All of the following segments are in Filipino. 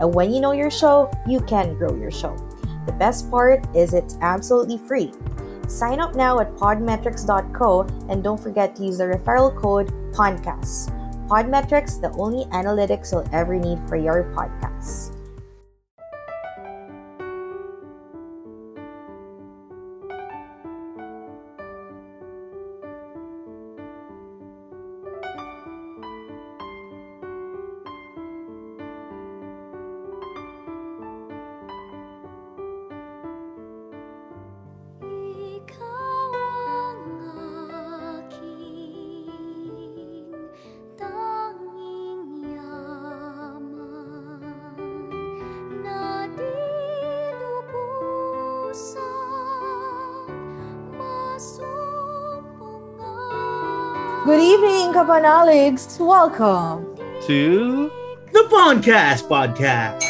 And when you know your show, you can grow your show. The best part is it's absolutely free. Sign up now at podmetrics.co and don't forget to use the referral code PODCAST. Podmetrics, the only analytics you'll ever need for your podcasts. Evening, Kapanaligs! Welcome! to The Podcast Podcast.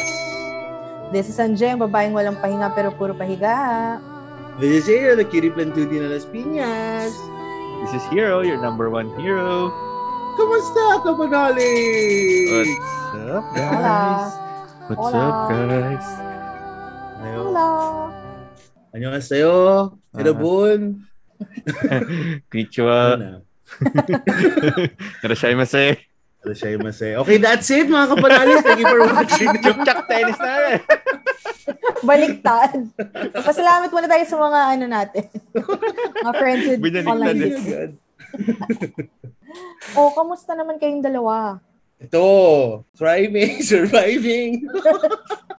This is Anjem, babaeng walang pahinga pero puro pahiga. This is Air, the cutie plantuti na Las Piñas. this is Hero, your number one hero. Kamusta, kapanali? What's up, Hola. guys? What's Hola. up, guys? Hello! Annyeonghaseyo. Ah. Irabun. Konnichiwa. Ano? Narashaimase. Arashaimase. Okay, that's it mga kapanali. Thank you for watching. Chuk-chak tennis na. Baliktad! Pasalamat muna tayo sa mga ano natin. mga friends with Binalik online business. Oh, kamusta naman kayong dalawa? Ito, thriving, surviving.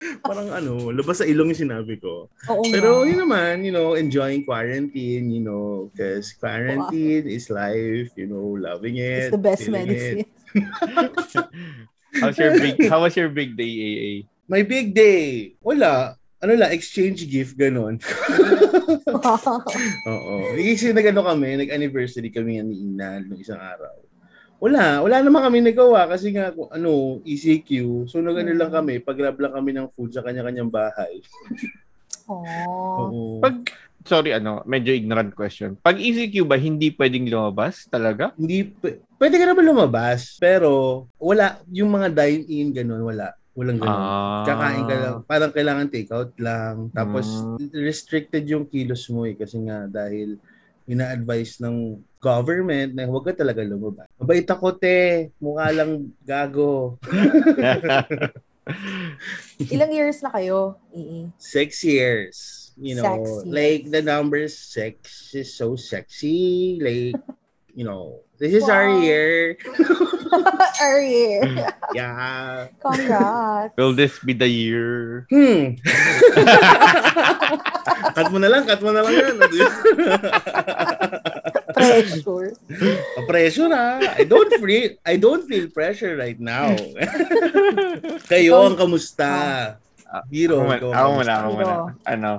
Parang ano, labas sa ilong yung sinabi ko. Oo nga. Pero yun naman, you know, enjoying quarantine, you know, because quarantine is life, you know, loving it. It's the best medicine. it. How's your big, how was your big day, AA? My big day. Wala. Ano lang, exchange gift, ganun. Oo. Kasi nag-ano kami, nag-anniversary kami ni Ina nung isang araw. Wala, wala naman kami nagawa kasi nga ano, ECQ. So nag-ano lang kami, pag-grab lang kami ng food sa kanya-kanyang bahay. oh. Pag, sorry, ano, medyo ignorant question. Pag ECQ ba, hindi pwedeng lumabas talaga? Hindi, p- pwede ka naman lumabas, pero wala, yung mga dine-in, ganun, wala. Walang ganun. Ah. Kakain ka lang. Parang kailangan take-out lang. Tapos, Mm. restricted yung kilos mo eh. Kasi nga, dahil ina-advise ng government na huwag ka talaga lumabas. Mabait ako, te. Mukha lang gago. Ilang years na kayo? Ii. Six years. You know, Sexy. like the numbers, sex is so sexy. Like, you know, this is our Wow. year. Our year. Yeah. Congrats. Will this be the year? Hmm. cut mo na lang, cut mo na lang yan. Pressure. pressure ha. I don't feel I don't feel pressure right now. Kayo ang kamusta? Hero, Ako, muna, ang ako kamusta? muna, ako muna. Ano?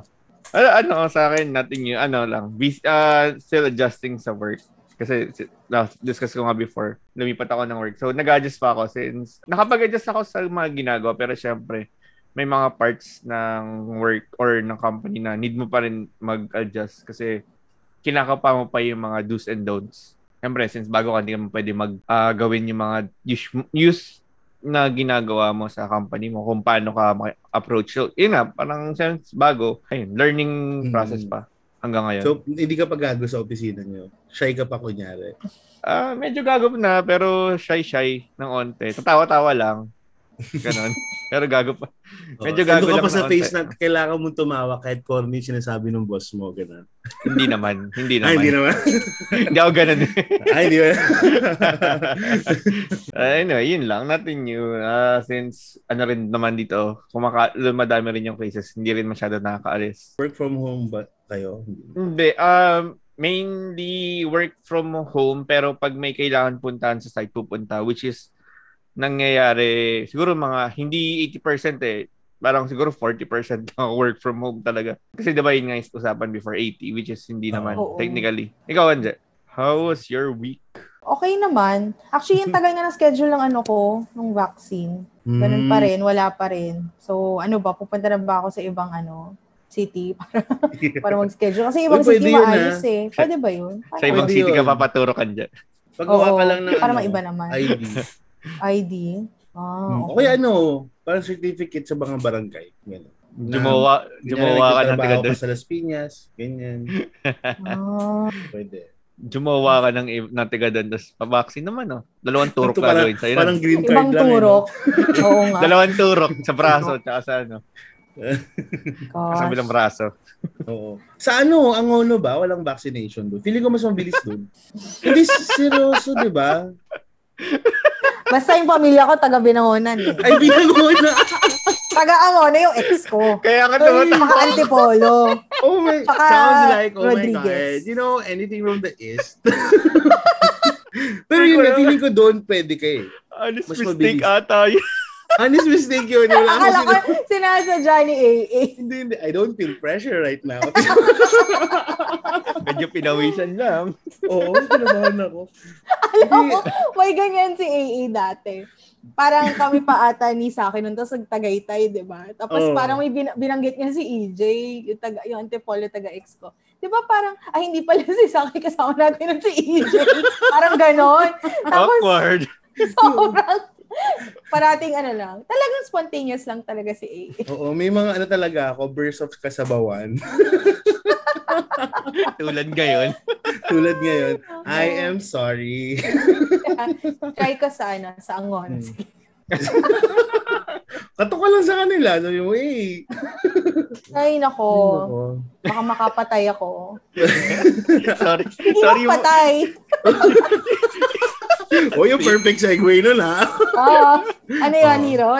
Ano, ano sa akin, nothing new. Ano lang, bis, uh, still adjusting sa work. Kasi, si- na, discuss ko nga before, lumipat ako ng work. So, nag-adjust pa ako since, nakapag-adjust ako sa mga ginagawa, pero syempre, may mga parts ng work or ng company na need mo pa rin mag-adjust kasi kinakapa mo pa yung mga do's and don'ts. Siyempre, since bago ka, hindi ka mo pwede mag ah, gawin yung mga use, use na ginagawa mo sa company mo kung paano ka approach. So, yun nga, parang since bago, ayun, learning Mm. process pa hanggang ngayon. So, hindi ka pa gago sa opisina niyo. Shy ka pa kunyari. Ah, medyo gago na, pero shy-shy ng onte. Tatawa-tawa lang. Ganon. pero gago pa. Medyo Oh, gago lang pa sa face konti. na kailangan mong tumawa kahit corny sinasabi ng boss mo. Ganun. hindi naman. Hindi Ay, naman. hindi naman. hindi ako ganun. Ay, hindi naman. Uh, anyway, yun lang. Nothing new. Ah, since, ano rin naman dito, kumaka madami rin yung cases. Hindi rin masyado nakakaalis. Work from home ba kayo? Hindi. Um, mainly work from home pero pag may kailangan puntahan sa site pupunta which is nangyayari siguro mga hindi 80% eh parang siguro 40% lang work from home talaga. Kasi diba yun nga yung usapan before 80, which is hindi naman Oo. technically. Ikaw, Anje, how was your week? Okay naman. Actually, yung tagal nga na schedule ng ano ko, ng vaccine. Ganun pa rin, wala pa rin. So, ano ba, pupunta na ba ako sa ibang ano, city para, para mag-schedule? Kasi ibang Uy, city yun, maayos ah. eh. Pwede ba yun? Sa ibang city ka yun. papaturo ka dyan. Paggawa Oo, ka lang ng para ano, maiba naman. ID. ID? Ah, Hmm. okay. Okay, ano, parang certificate sa mga barangay. Ganun. Jumawa, jumawa ka ng taga Trabaho doon. ka sa Las Piñas, ganyan. Ah, Pwede. Jumawa ka ng, ng taga doon. Tapos pabaksin naman, no? Dalawang turok Ito ka parang- gawin sa'yo. Parang green card ibang lang. eh, turok. Oo nga. Dalawang turok sa braso tsaka sa ano, sa Gosh. kabilang braso. eh. Oo. Sa ano, ang ono ba? Walang vaccination doon. Feeling ko mas mabilis doon. Hindi, seryoso, di ba? Basta yung pamilya ko, taga Binangonan eh. Ay, binango na. Taga Angona yung ex ko. Kaya ka Ay. tumatak. Saka Antipolo. Oh my, Saka sounds like, oh my Rodriguez. God. You know, anything from the East. Pero yun feeling ko doon pwede ka eh. Honest Mas mistake mabilis. ata yun. Honest mistake yun. Wala Akala ko sino- sinasadya ni AA. Hindi, hindi. I don't feel pressure right now. Medyo pinawisan lang. Oo, kinabahan ako. Alam mo, may ganyan si AA dati. Parang kami pa ata ni sa akin nun, tapos nagtagaytay, di ba? Tapos Oo. parang may bin- binanggit niya si EJ, yung, taga, yung antipolo taga-ex ko. Di ba parang, ay hindi pala si Saki kasama natin nun si EJ. parang ganon. Tapos Awkward. sobrang, parating ano lang. Talagang spontaneous lang talaga si AA. Oo, may mga ano talaga ako, burst of kasabawan. Tulad ngayon. Tulad ngayon, I am sorry. Try ko sa ano, sa Angon. Hmm. Katok ka lang sa kanila. Sabi mo, eh. Ay, nako. Nako. Baka makapatay ako. Sorry. Hindi Sorry mo. magpatay. O, yung perfect segue nun, ha? Oo. Ano yun. Niro?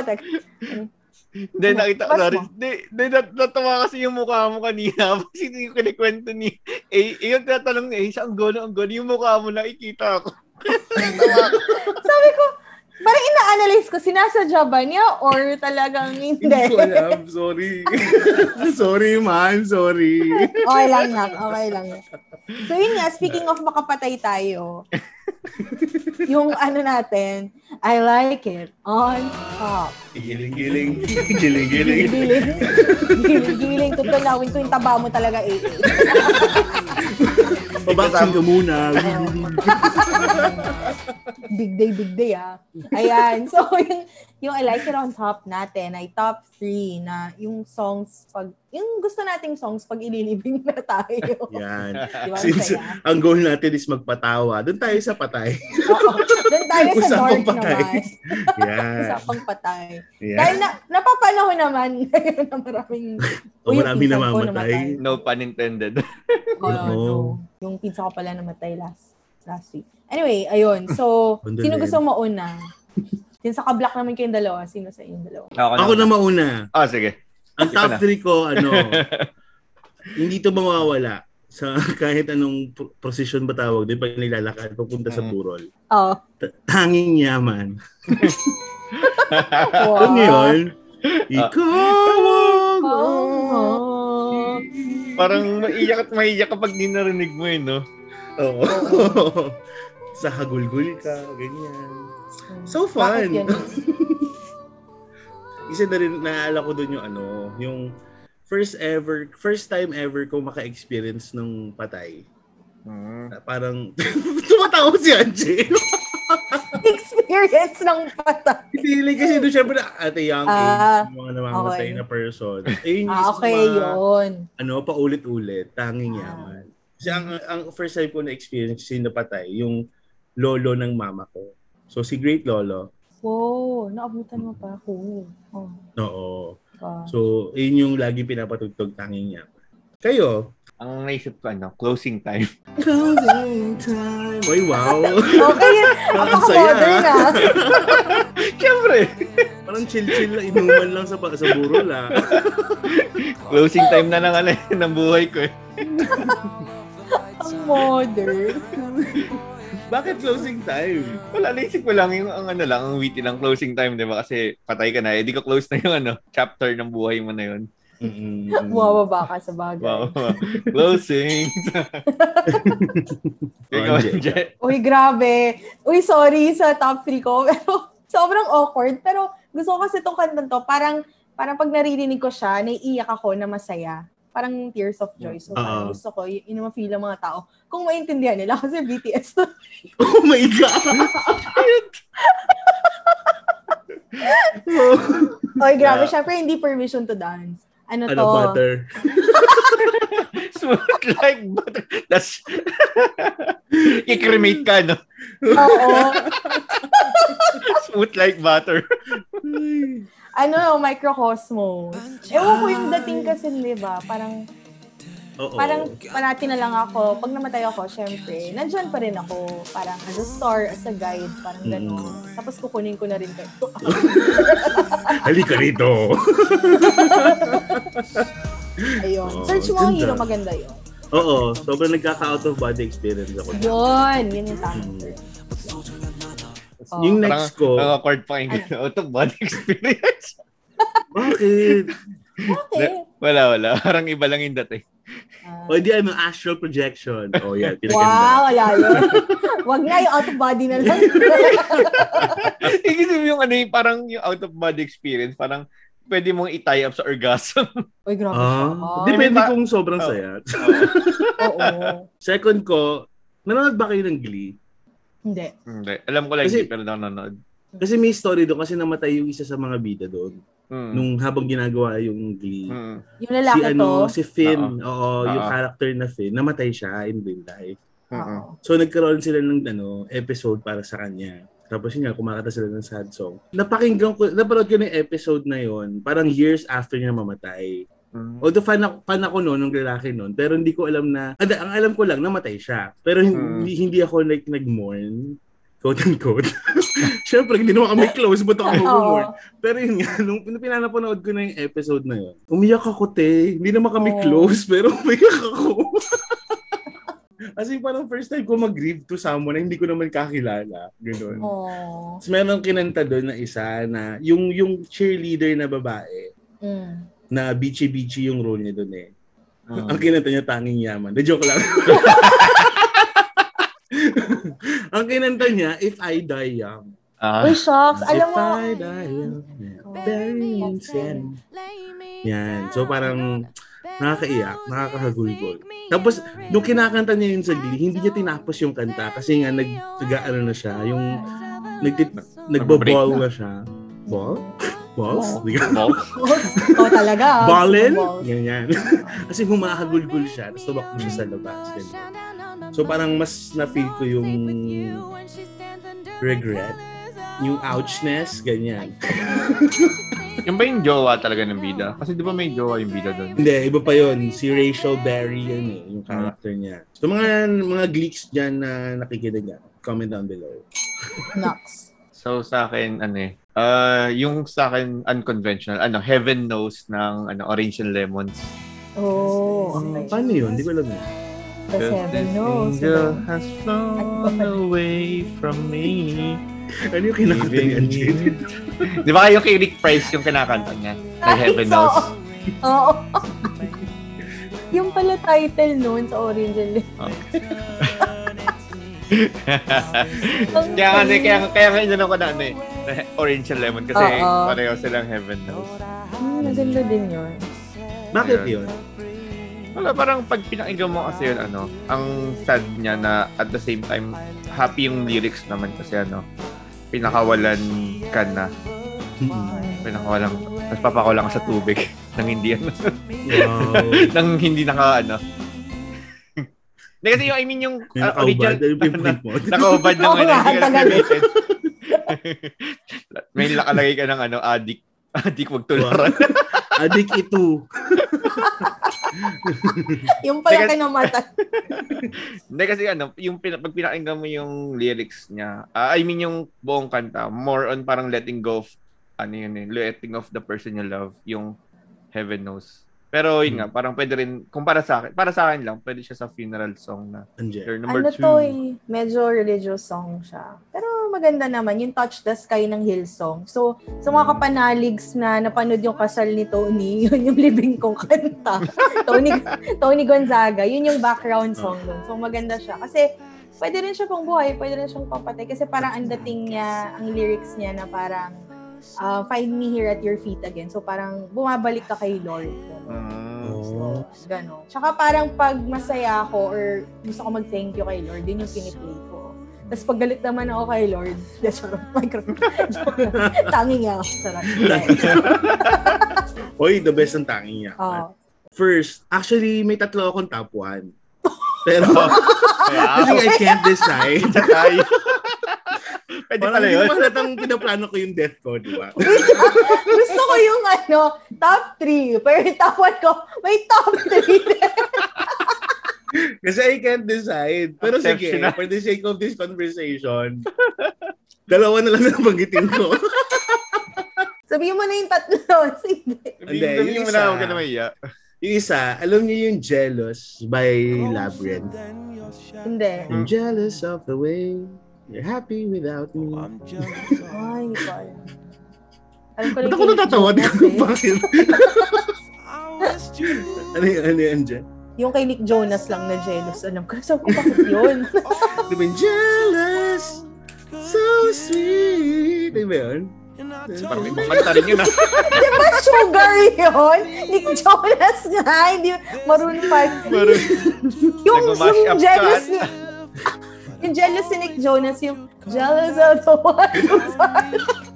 Hindi, nakita ko. Sorry. mo. Hindi, hindi, nat- natawa kasi yung mukha mo kanina. Kasi hindi ko kinikwento ni... Eh, yung tinatanong ni Ace, ang gono, ang gono. Yung mukha mo, nakikita ko. Sabi ko, parang ina-analyze ko, sinasadya ba niya or talagang hindi? Hindi ko alam. Sorry. sorry, man. Sorry. okay lang lang, okay lang. So yun nga, speaking of makapatay tayo, yung ano natin, I like it on top. Giling-giling. Giling-giling. Giling, giling, giling. Tutunawin ko yung taba mo talaga, eh. Pabaksin ka muna. big day, big day, ah. Ayan. So, yung, yung I like it on top natin ay top 3 na yung songs pag, yung gusto nating songs pag ililibing na tayo. Yan. Di ba? Since Saya? ang goal natin is magpatawa, doon tayo sa patay. Oo. Doon tayo sa Usapang dark patay. naman. Yan. Usapang patay. Yan. Dahil na, napapanahon naman ngayon na maraming O, yung marami pinsan ko namamatay. No pun intended. Oh, Oo. no. Yung pizza ko pala namatay last last week. Anyway, ayun. So, sino gusto mauna? Since naka-block naman kayong dalawa, sino sa inyong dalawa? Ako na mauna. Ah, sige. Ang top na. 3 ko, ano, hindi to mawawala sa kahit anong pro- prosesyon ba tawag din pag nilalakad papunta sa Mm. Purol. Oh. Ta- Tanging yaman. Wow. Ano yun? Ikaw ang Oh. Parang maiyak at maiyak kapag di narinig mo eh, no? Oo. sa hagulgul ka, ganyan. So Bakit fun. Isa na rin, naaalala ko doon yung ano, yung first ever, first time ever ko maka-experience ng patay. Mm. Na Parang, tumatawa si Angie. Experience ng patay. Feeling kasi doon syempre at a young age, Ah, yung mga namamatay okay. na person. Eh, yung Ah, okay, mga, yun. ano, paulit-ulit, tanging Ah. yaman. Kasi ang, ang first time ko na-experience yung napatay, yung lolo ng mama ko. So, si Great Lolo. Wow, naabutan mo pa ako. Oh, Oo. So, yun yung lagi pinapatugtog tanging yaman. Kayo? Ang naisip ko, ano, closing time. Closing time. Oy, wow. Okay. Ang saya. ah. Siyempre! Parang chill-chill lang, inuman lang sa, sa burol, ah. Closing time na ng, ano, ng buhay ko eh. Ang modern. Bakit closing time? Wala, naisip ko lang yung ang ano lang, ang witty lang closing time, di ba? Kasi patay ka na, eh, di ko close na yung ano, chapter ng buhay mo na yun. Mm-mm. Bumababa ka sa bagay. Wow. closing. Ikaw, Oh. Jet. Uy, grabe. Uy, sorry sa top 3 ko. Pero sobrang awkward. Pero gusto ko kasi itong kantang to. Parang, parang pag naririnig ko siya, naiiyak ako na masaya. Parang tears of joy. So, parang Oo. gusto ko, y- yun yung feel ng mga tao. Kung maintindihan nila, kasi BTS to. Oh my God! Uy, grabe. Yeah. Syempre, hindi permission to dance. Ano, ano, to? butter? Smooth like butter. That's... I-cremate ka, no? Oo. Smooth like butter. Ano, microcosmos. Ewan ko yung dating kasi, di ba? Parang, Oo. parang parati na lang ako. Pag namatay ako, syempre, nandyan pa rin ako. Parang as a star, as a guide, parang gano'n. Tapos kukunin ko na rin kayo. Halika rito. Ayun. Oo, Search mo ang hero, maganda yun. Oo, sobrang nagkaka-out of body experience ako. Yun, yun yung tamang term. Oo. Yung next ko, Ang awkward pakinggan. Out of body experience. bakit? Okay. Wala, wala. Parang iba lang yung dating. Ah. O di ano, astral projection. Oh, yan, pinaganda. wow, wala yun. Wag na yung out of body na lang. Ikisip yung ano yung parang yung out of body experience, parang pwede mong i-tie up sa orgasm. Uy, grabe Ah, siya. depende pa- kung sobrang Oh. saya. Oo. Second ko, nanonood ba kayo ng Glee? Hindi. Hindi. Alam ko lang Kasi- hindi, pero nanonood. Kasi may story doon kasi namatay yung isa sa mga bida doon Mm. nung habang ginagawa yung Glee. Mm. Yung lalaki Si ano, to. si Finn, oo, yung Oo. character na Finn, namatay siya in real life. Mm. Oo. So nagkaroon sila ng ano, episode para sa kanya. Tapos yun nga, kumakanta sila ng sad song. Napakinggan ko, napanood ko na yung episode na yon parang years after niya mamatay. Mm. Although fan ako, fan ako noon, ng lalaki noon, pero hindi ko alam na, ang, ang alam ko lang, namatay siya. Pero hindi, hindi ako like, nag-mourn, quote unquote. Siyempre, hindi naman kami close, ba't ako mag-mourn? Pero yun nga, nung, nung pinanapanood ko na yung episode na yun, umiyak ako, te. Hindi naman kami Oo. close, pero umiyak ako. As in, parang first time ko mag-grieve to someone na hindi ko naman kakilala. Ganun. Oh. Tapos meron kinanta doon na isa na yung yung cheerleader na babae Mm. Na beachy-beachy yung role niya doon eh. Mm. Ang kinanta niya tanging yaman. The joke lang. Ang kinanta niya, If I Die Young. Ah. Uy, shocks. Alam If mo, I Die Young. Bury me in sand. Yan. So parang nakakaiyak, nakakahagulgol. Tapos, nung kinakanta niya yun sa Glee, hindi niya tinapos yung kanta kasi nga nag, ano na siya, yung nagtit, nagbaball na siya. Ball? Balls? Di ka- Wow. oh, talaga. ah. Ballin? Balls. Ganyan. kasi humahagulgul siya, tapos tumakbo siya sa labas. Ganyan. So parang mas na-feel ko yung regret, yung ouchness, ganyan. Yung ba yung jowa talaga ng bida? Kasi di ba may jowa yung bida doon? Hindi, iba pa yon Si Rachel Berry yun eh, yung character niya. So mga mga gleeks dyan na nakikinig comment down below. Nox. So sa akin, ano eh, ah, yung sa akin unconventional, ano, Heaven Knows ng ano, Orange and Lemons. Oh, okay. Paano yun? Hindi ko alam yun. The seven knows. angel diba? has flown away from me. Ano yung kinakanta ni Anjin? Di ba kayo kay Rick Price yung kinakanta niya? Na Ay, Heaven so- Knows. Oo. yung pala title noon sa Orange and Lemon. kaya nga, eh, kaya, kaya nga inano ko na ano eh, na Orange and Lemon kasi Oo. pareho silang Heaven Knows. Hmm, maganda din yun. Bakit yun? Wala, parang pag pinakinggan mo kasi yun, ano, ang sad niya na at the same time, happy yung lyrics naman kasi ano, pinakawalan ka na. Pinakawalan, tapos papakulang ka sa tubig nang hindi ano, Wow. nang hindi naka ano. Hindi kasi yung, I mean yung Yung uh, nakaubad. original, Ano yung pinpoint mo? nakaubad ng Oo ano, nga, tagal. May nakalagay ka ng ano, addict. Addict, wag tularan. Adik ito. Yung pala Teka- kinamata. Hindi kasi ano, yung pina, pag pinakinggan mo yung lyrics niya, ah, I mean yung buong kanta, more on parang letting go of, ano yun eh, letting of the person you love, yung Heaven Knows. Pero yun nga, parang pwede rin, kung para sa akin, para sa akin lang, pwede siya sa funeral song na your number ano two. to eh, medyo religious song siya. Pero maganda naman, yung Touch the Sky ng Hillsong. So, sa mga kapanaligs na napanood yung kasal ni Tony, yun yung libing kong kanta. Tony, Tony Gonzaga, yun yung background song nun. So, maganda siya. Kasi, pwede rin siya pang buhay, pwede rin siyang papatay. Kasi parang ang dating niya, ang lyrics niya na parang, uh, find me here at your feet again. So, parang bumabalik ka kay Lord. Mm. Oh. Gano'n. Tsaka parang pag masaya ako or gusto ko mag-thank you kay Lord, yun yung piniplay ko. Tapos pag galit naman ako kay Lord, de charot, micro. Tanging ako. Sarap. Hoy, the best ang tanging niya. Oo. First, actually, may tatlo akong top one. Pero, kasi I can't decide. Pwede Parang pala hindi yun. mo halatang pinaplano ko yung death ko, di ba? Gusto ko yung ano, top 3. Pero yung top 1 ko, may top 3 Kasi I can't decide. Pero sige, for the sake of this conversation, dalawa na lang ang banggitin ko. Sabihin mo na yung tatlo. Sige. Hindi, Hindi yung mo na huwag ka na maiya. Yung isa, alam niyo yung Jealous by Labyrinth. Hindi. I'm jealous of the way you're happy without me. Ay, hindi ko alam. Alam ko lang Ba't ako yung natatawa? Di ko Jonas eh. bakit. ano yun, ano yun, Jen? Yung kay Nick Jonas lang na jealous. Alam ko, sabi ko, bakit yun? Di ba yung jealous? So sweet. Di ba yun? Parang may kumanta rin yun ah. Di ba sugar yun? Nick Jonas nga, hindi Maroon 5. Parang, Yung, yung up jealous ni... Yung jealous ni Nick Jonas, yung jealous of the one who's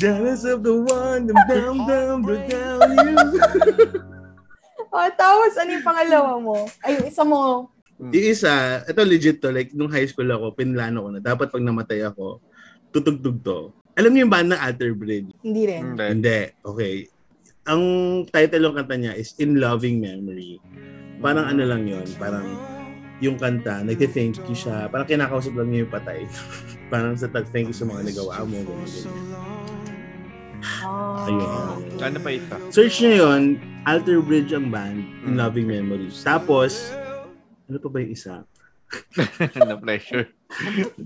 Jealous of the one, dum dum dum, broke down you. oh, tapos ano yung pangalawa mo? Ay, yung isa mo. Yung isa, ito legit to, like, nung high school ako, pinlano ko na, dapat pag namatay ako, tutugtog to. Alam niyo yung band ng Alter Bridge? Hindi rin. Hindi. Hindi. Okay. Ang title ng kanta niya is In Loving Memory. Parang ano lang yon parang yung kanta, nag-thank you siya. Parang kinakausap lang niya yung patay. parang sa thank you sa mga nagawa mo. Ganyan, ganyan. Ah. Ayun. Ano pa isa? Search niyo yun, Alter Bridge ang band, In Mm. Loving Memory. Tapos, ano pa ba yung isa? na pressure.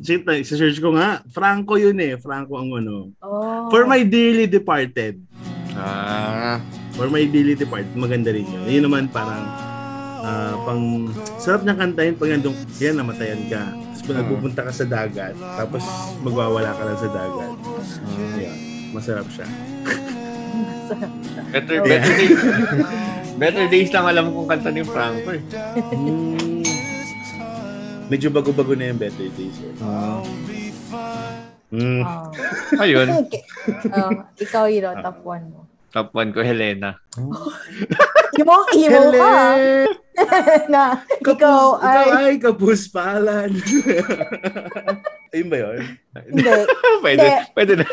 Shit, search ko nga. Franco yun eh. Franco ang ano. Oh. For My Dearly Departed. Ah. For My Dearly Departed. Maganda rin yun. Yun naman parang ah, pang sarap niyang kantahin pag nandun, yan, namatayan ka. Tapos pag Mm. nagpupunta ka sa dagat, tapos magwawala ka lang sa dagat. Yeah, masarap siya. Better, better days. better days lang alam kong kanta ni Franco eh. Mm. Medyo bago-bago na yung Better Days. Eh. Mm. Ah. Ayun, Okay. Oh, ikaw, Hiro, top 1 mo. Top 1 ko, Helena. Imo, imo ka. na Kapus, ikaw ay... ikaw ay kapuspalan. Ayun ba yun? Hindi. pwede, Hindi. pwede na.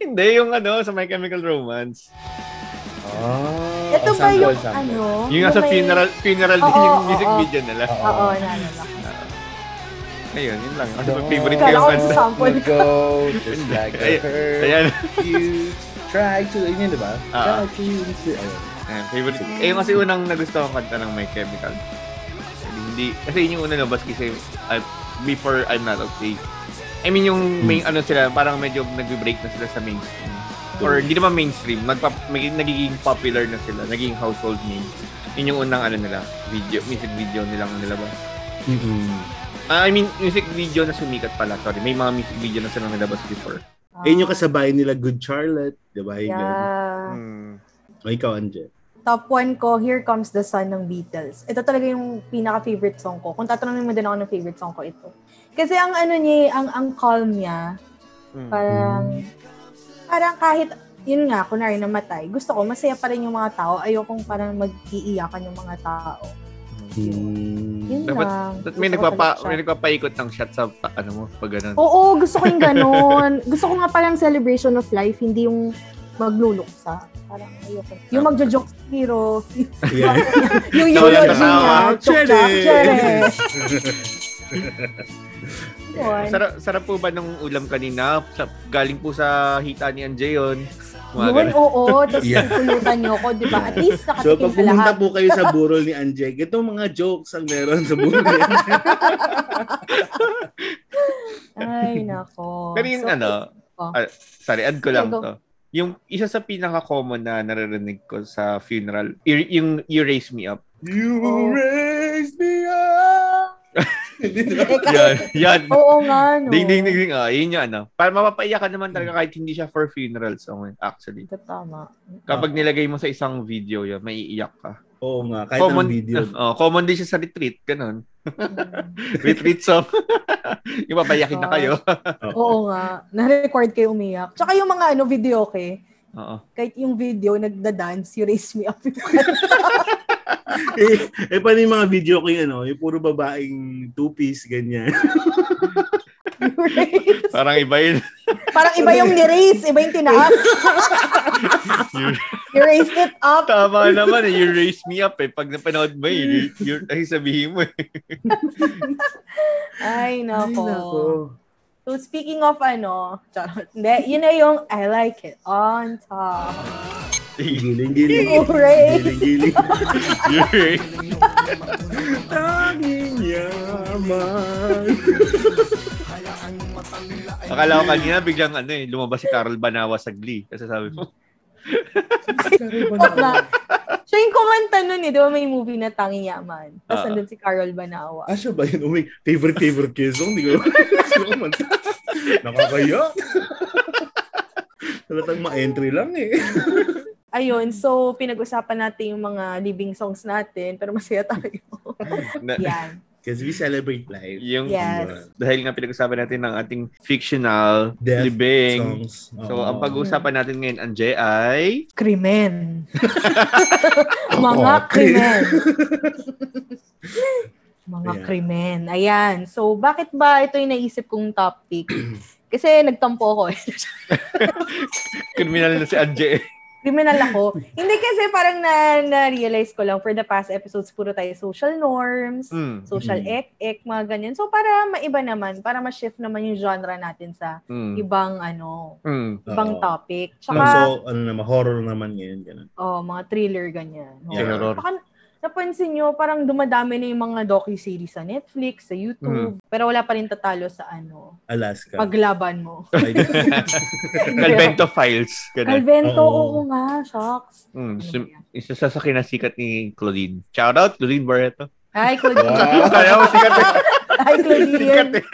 Hindi, yung ano, sa My Chemical Romance. Oh, Ito ba yung ano? Yung nasa may- funeral, funeral din Oo, yung oo, music oo. video nila. Oo, naalala ko. Ayun, yun lang. Kasi Oo. favorite ko Kala yung ko kanta. sample ko. go just like a. Ayan. You try to, yun yun, di ba? Ah. Try to, ayun. Ayan, favorite. Eh, yung kasi unang nagustuhan kanta ng My Chemical. Kasi hindi, kasi yun yung unang nabas kasi uh, before I'm Not Okay. I mean, yung main, ano sila, parang medyo nag-break na sila sa mainstream. Or hindi naman mainstream, nagpa, may, nagiging popular na sila, naging household name. Yun yung unang ano nila, video, music video nilang nilabas. Ah, I mean, music video na sumikat pala, sorry. May mga music video na silang nilabas before. Ayun yung kasabay nila, Good Charlotte. Di ba? Yeah. Hmm. O ikaw, Anje. Top 1 ko, Here Comes the Sun ng Beatles. Ito talaga yung pinaka-favorite song ko. Kung tatanungin mo din ako ng favorite song ko, ito. Kasi ang ano niya, ang, ang calm niya, Hmm. parang, parang kahit, yun nga, kunwari namatay, gusto ko, masaya pa rin yung mga tao. Ayokong parang mag-iiyakan yung mga tao. Yun Dapat- lang. May nagpapa, may nagpapaikot ng shot sa pa- ano mo, pag ganun. Oo, gusto ko yung ganon. gusto ko nga parang celebration of life, hindi yung magluluksa. Parang ayoko. Yung magjo-joke si hero. Yeah. yung eulogy niya. Chok Chere! Yun. Sarap, sarap po ba nung ulam kanina? Sa, galing po sa hita ni Anje yun. Mga Yun, oo. Tapos Yeah. pupulutan niyo ako, di ba? At least So, nakatikim pag sa pumunta po kayo sa burol ni Anjay, itong mga jokes ang meron sa burol ni. Ay, nako. Pero yung So, ano, oh. ah, sorry, add ko lang to. Yung isa sa pinaka-common na naririnig ko sa funeral, y- yung You Raise Me Up. You Oh. raise me up. Yan, yan. Oo nga, no. Ding, ding, ding, ding. Ah, yun yung ano. Para mapapaiyak ka naman talaga kahit hindi siya for funeral song, actually. Ito tama. Kapag nilagay mo sa isang video yan, may iiyak ka. Oo nga, kahit common, ang video. oh, common din siya sa retreat, ganun. Mm. retreat song. yung papayakin na kayo. Oo nga. Na-record kayo umiyak. Tsaka yung mga ano, video, okay? Oo. Kahit yung video, nagda-dance, you raise me up. eh, eh, paano yung mga video ko yung ano, yung puro babaeng two-piece, ganyan. Parang iba yun. Parang iba yung ni-raise, iba yung tinaas. You- raised it up. Tama naman eh. You raise me up eh. Pag napanood mo, you, you, ay sabihin mo eh. Ay, nako. Ay, nako. So, speaking of ano, charot, hindi, yun na yung I like it on top. Giling, giling. Raise. Giling, giling. Raise. Tanging yaman. Akala ko kanina biglang ano eh, lumabas si Carl Banawa sa Glee. Kasi sabi mo, na. Siya yung kumanta nun eh, di ba may movie na Tanging Yaman? Tapos Ah. nandun si Carol Banawa. Ah, siya ba yun? Umi, favorite, favorite ko ko hindi ko kumanta. Nakakaya. Talatang ma-entry lang eh. Ayun, so pinag-usapan natin yung mga living songs natin, pero masaya tayo. na, Yan. Because we celebrate life. yung, Yes. dahil nga pinag-usapan natin ng ating fictional, Death libing. Songs. So, ang pag-uusapan natin ngayon, Anje, ay... Krimen. mga krimen. Mga Ayan. krimen. Ayan. So, bakit ba ito yung naisip kong topic? Kasi nagtampo ako eh. Criminal na si Anje. Criminal ako. Hindi kasi parang na, na-realize ko lang for the past episodes, puro tayo social norms, Mm. social Mhm. ek-ek, mga ganyan. So, para maiba naman, para ma-shift naman yung genre natin sa Mm. ibang, ano, Mm. ibang Oo. topic. No, Tsaka, so, ano naman, horror naman ngayon. Ganun. oh, mga thriller, ganyan. Yeah, Oo. Napansin nyo, parang dumadami na yung mga docu-series sa Netflix, sa YouTube, pero wala pa rin tatalo sa, ano, Alaska. paglaban mo. Calvento Files. Ganun. Calvento, Oo. oo nga, shocks. Mm. Sim- isa sa sa kinasikat ni Claudine. Shout out, Claudine Barreto. Hi, Claudine. Wow. Kaya mo sikat eh. Hi, Claudine. Sikat eh.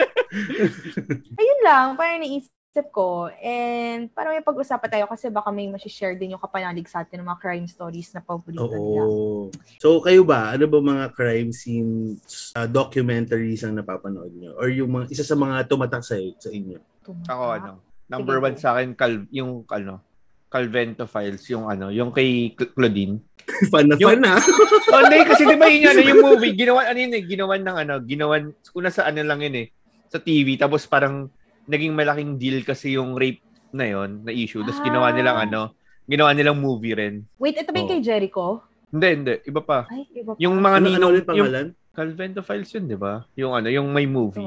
ayun lang, parang naisip ko. And parang may pag-usapan tayo kasi baka may masishare din yung kapanalig sa atin ng mga crime stories na paborito nila. Oo. So, kayo ba, ano ba mga crime scenes, uh, documentaries ang napapanood nyo? Or yung mga, isa sa mga tumatak sa, sa inyo? Tumatak. Ako ano, number Sige, one sa akin, Cal, yung ano, Calvento Files, yung ano, yung kay Cl- Claudine. fan na Yung- fan na. oh, hindi, kasi di ba yun, ano, yung movie, ginawan, ano yun eh, ginawan ng ano, ginawan, una sa ano lang yun eh, sa TV, tapos parang naging malaking deal kasi yung rape na yon na issue. Tapos ginawa Ah. nilang ano, ginawa nilang movie rin. Wait, ito ba yung Oo. kay Jericho? Hindi, hindi, iba pa. Ay, iba pa. Yung mga Ano, ano ninong, yung pangalan? Calvento Files yun, di ba? Yung ano, yung may movie.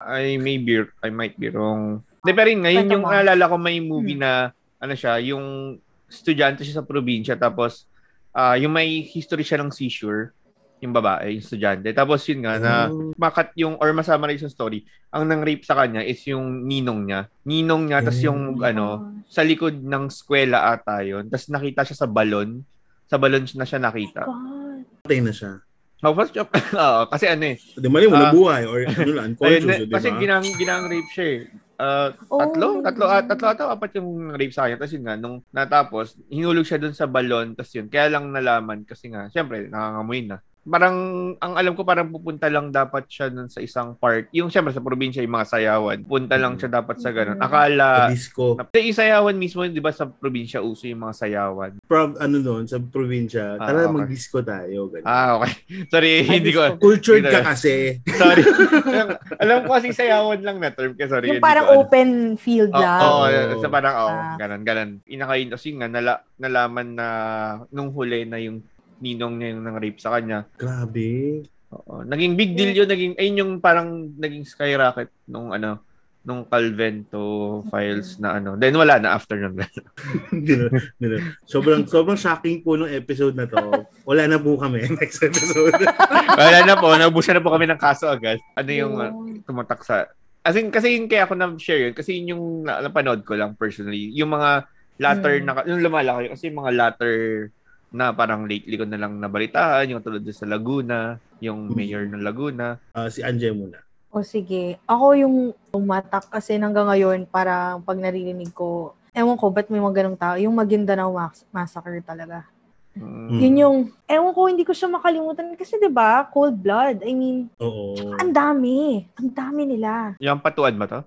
I may be, I might be wrong. Hindi, pero yun, ngayon yung mo. naalala ko may movie Hmm. na, ano siya, yung estudyante siya sa probinsya, tapos, ah yung may history siya ng seizure, yung babae, yung estudyante. Tapos yun nga, na Oh. makat yung, or masummarize yung story, ang nang-rape sa kanya is yung ninong niya. Ninong niya, tapos yung, Oh. ano, sa likod ng skwela ata yun. Tapos nakita siya sa balon. Sa balon na siya nakita. God. Patay na siya. Oh, first job. Oo, kasi ano eh. Di mali mo Ah. nabuhay or ano lang, Ayun, unconscious, di kasi ba? ginang, ginang rape siya eh. Ah, Oh tatlo, my tatlo, ah, God. tatlo ata, apat yung rape sa kanya. Tapos yun nga, nung natapos, hinulog siya dun sa balon. Tapos yun, kaya lang nalaman kasi nga, syempre, nakangamoy na. Parang, ang alam ko, parang pupunta lang dapat siya dun sa isang part. Yung syempre, sa probinsya, yung mga sayawan. Punta lang siya dapat sa ganun. Mhm. Akala, disco. na, yung sayawan mismo, di ba sa probinsya, uso yung mga sayawan. Prob, ano doon, sa probinsya, Ah, tara okay. mag-disco tayo. Ganun. Ah, okay. Sorry, Ay, hindi ko. Cultured ka kasi. Sorry. alam ko kasi sayawan lang na term. Kaya sorry. Yung parang ko ano. open field Oo, lang. oo, Oo. sa parang, oo, Ah. ganon, ganon. Inakain, kasi nga, nala, nalaman na nung huli na yung ninong niya yung nang rape sa kanya. Grabe. Oo. Naging big deal yun, naging, ayun yung parang naging skyrocket nung ano, nung Calvento files na ano. Then wala na after ng sobrang sobrang shocking po nung episode na to. Wala na po kami next episode. wala na po, nabusan na po kami ng kaso agad. Ano yung uh, tumatak sa As in, kasi yung kaya ako na-share yun, kasi yun yung na- napanood ko lang personally. Yung mga latter Mm. na, yung lumalaki, kasi yung mga latter na parang lately ko na lang nabalitaan, yung tulad sa Laguna, yung mayor ng Laguna. Ah, si Anje muna. O sige. Ako yung tumatak kasi hanggang ngayon, parang pag naririnig ko, ewan ko, ba't may mga ganong tao? Yung Maguindanao Massacre talaga. Mm. Mm. Yun yung, ewan ko, hindi ko siya makalimutan. Kasi 'di ba cold blood. I mean, Oo. ang dami. Ang dami nila. Yung patuan ba to?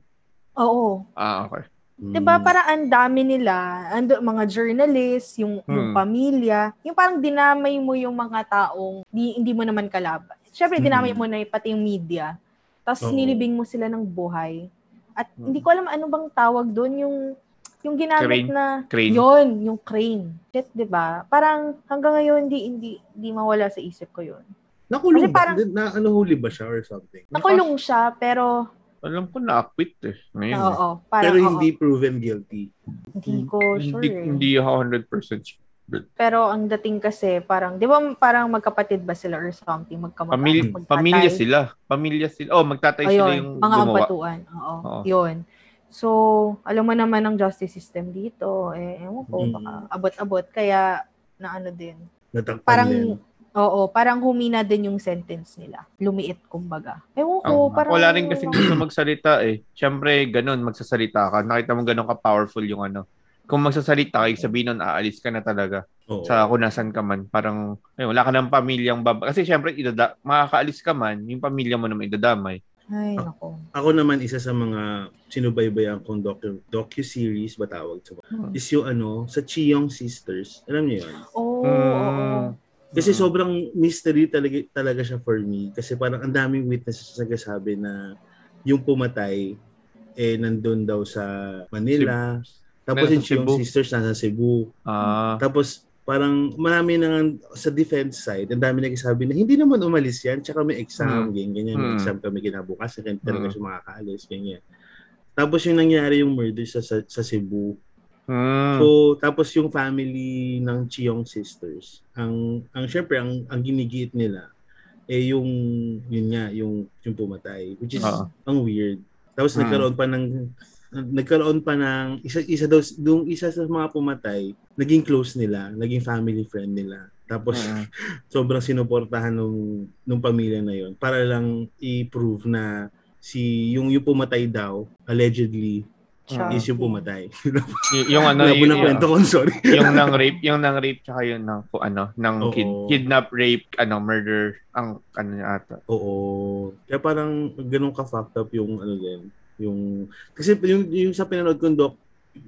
Oo. Ah, okay. Mm. 'Di ba Parang ang dami nila. Ando, mga journalists, yung, yung Hmm. pamilya. Yung parang dinamay mo yung mga taong di, hindi mo naman kalaban. Dinamay Mm. mo na pati yung media. Tapos Oo. nilibing mo sila ng buhay. At Hmm. hindi ko alam ano bang tawag doon. Yung, yung ginamit Crane? na, Crane. yon yung crane. Shit, 'di ba Parang hanggang ngayon, hindi, hindi, hindi mawala sa isip ko yun. Nakulong Kasi ba? parang- na, ano huli ba siya or something? Nakulong siya, pero, Alam ko na-acquit eh. Ngayon. eh. oo, parang, Pero oo, hindi proven guilty. hindi ko sure. Hindi, eh. hindi ako 100% sure. Pero ang dating kasi, parang, di ba parang magkapatid ba sila or something? Magkamag magtatay? pamilya sila. Pamilya sila. Oh, magtatay sila Ayun, yung mga gumawa. ampatuan. Oo, Oo. yun. So, alam mo naman ang justice system dito. Eh, ewan ko, Mm. baka abot-abot. Kaya, na ano din. Natakpan Parang, din. Oo, parang humina din yung sentence nila. Lumiit, kumbaga. Ewan ko, Ang, parang... wala rin kasi gusto magsalita eh. Siyempre, ganun, magsasalita ka. Nakita mo ganun ka-powerful yung ano. Kung magsasalita ka, sabihin nun, aalis ka na talaga Oo. sa kung nasan ka man. Parang, ayun, wala ka ng pamilyang baba. Kasi siyempre, idada- makakaalis ka man, yung pamilya mo naman idadamay. Ay, nako. Ako naman isa sa mga sinubaybayan kong docu docu-series ba tawag sa Hmm. is yung ano sa Chiyong Sisters. Alam niyo 'yun? Oo, Mm. oo. Kasi Mm. sobrang mystery talaga talaga siya for me kasi parang ang daming witnesses na nagsasabi na yung pumatay eh nandun daw sa Manila. Tapos Nasa yung Cebu. Sisters nasa Cebu. Ah, Tapos parang marami na sa defense side, ang dami nagsasabi na hindi naman umalis yan, tsaka may exam, Hmm. ganyan, ganyan. May Hmm. exam kami kinabukasan, kaya talaga Hmm. siya makakaalis, ganyan. Tapos yung nangyari yung murder sa, sa, sa Cebu. Mm, So, tapos yung family ng Chiyong sisters, ang ang syempre ang ang ginigiit nila eh yung yun nga yung yung pumatay, which is Oo. ang weird. Tapos Mm. nagkaroon pa ng nagkaroon pa ng isa isa daw dung isa sa mga pumatay, naging close nila, naging family friend nila. Tapos mm. sobrang sinuportahan nung nung pamilya na yon para lang i-prove na si yung yung pumatay daw allegedly Siya. is yung pumatay. Y- yung ano, yung, na kwento ko, sorry. yung nang rape, yung nang rape tsaka yung nang kung ano, nang Oo. kid, kidnap, rape, ano, murder, ang ano niya ata. Oo. Kaya parang ganun ka fucked up yung ano din. Yung kasi yung, yung sa pinanood kong doc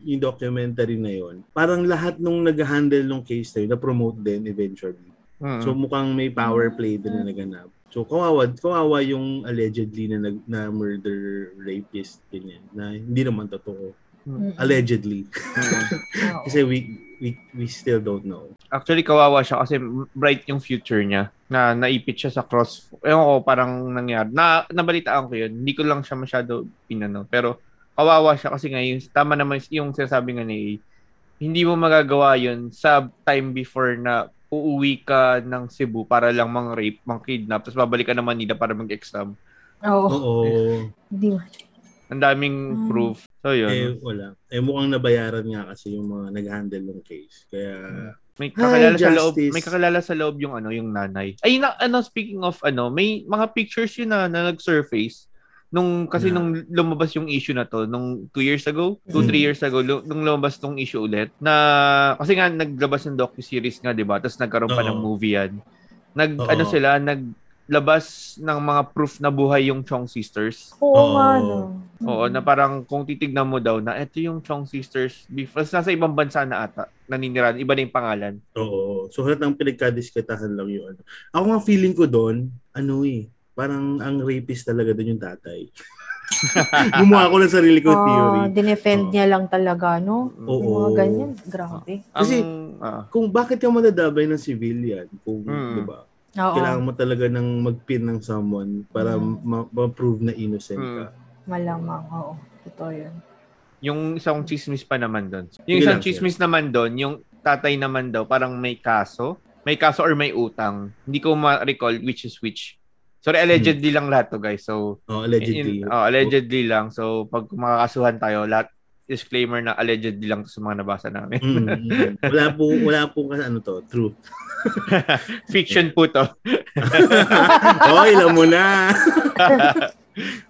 yung documentary na yon parang lahat nung nag-handle ng case na yun, na-promote din eventually. Mm. So mukhang may power play din na naganap. So kawawa, kawawa yung allegedly na nag, na murder rapist ganyan na hindi naman totoo. Mm-mm. Allegedly. Mm. Oo. Kasi we we we still don't know. Actually, kawawa siya kasi bright yung future niya na naipit siya sa cross. Ewan ko, parang nangyari. Na, nabalitaan ko yun. Hindi ko lang siya masyado pinano. Pero kawawa siya kasi nga yung, tama naman yung sinasabi nga ni hindi mo magagawa yun sa time before na uuwi ka ng Cebu para lang mang rape, mang kidnap, tapos babalik ka na Manila para mag-exam. Oo. Oo. Hindi mo. Ang daming Mm. proof. So, yun. Eh wala. Eh mukhang nabayaran nga kasi yung mga nag-handle ng case. Kaya May kakilala Ay, sa loob, justice. may kakilala sa loob yung ano, yung nanay. Ay na, ano speaking of ano, may mga pictures yun na, na nag-surface nung kasi Na. nung lumabas yung issue na to nung two years ago, two Mm. three years ago nung lumabas tong issue ulit na kasi nga naglabas ng docu-series nga 'di ba? Tapos nagkaroon pa Oo. ng movie yan. Nag Oo. ano sila, naglabas ng mga proof na buhay yung Chong sisters. Oo Oo. nga, no. Oo, na parang kung titignan mo daw na eto yung Chong sisters, before nasa ibang bansa na ata, naninirahan, iba na yung pangalan. Oo. So, lahat ng pinagkadisketahan lang yun. Ako nga feeling ko doon, ano eh, parang ang rapist talaga doon yung tatay. Gumawa ko ng sarili ko Ah, theory. dinefend Oo. niya lang talaga, no? Oo. Yung mga ganyan, grabe. Kasi- Ang, ah, Kung bakit ka madadabay ng civilian? Kung, Mm. di ba? Oo, Kailangan mo talaga ng magpin ng someone para Mm. ma- ma-prove na innocent ka. malamang, oo. Totoo yun. Yung isang chismis pa naman doon. Yung Sige isang lang, chismis naman doon, yung tatay naman daw, parang may kaso. May kaso or may utang. Hindi ko ma-recall which is which. Sorry, allegedly lang lahat to guys. So, Oh, allegedly. in- oh, allegedly lang. So, pag makakasuhan tayo, lahat disclaimer na allegedly lang to sa mga nabasa namin. Mm. Wala po wala po kasi ano to, truth. Fiction po to. oh, ilan mo na.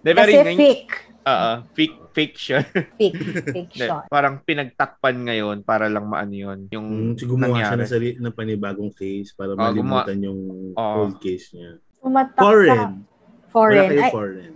Kasi fake. Oo, fake, fiction. Fake. Shot. parang pinagtakpan ngayon para lang maano yun. Yung Mm, so gumawa siya nangyari. ng, sari, ng panibagong case para Oh, gumawa- malimutan yung Oh. old case niya. Tumatak sa Foreign. foreign. Wala kayo Ay, foreign.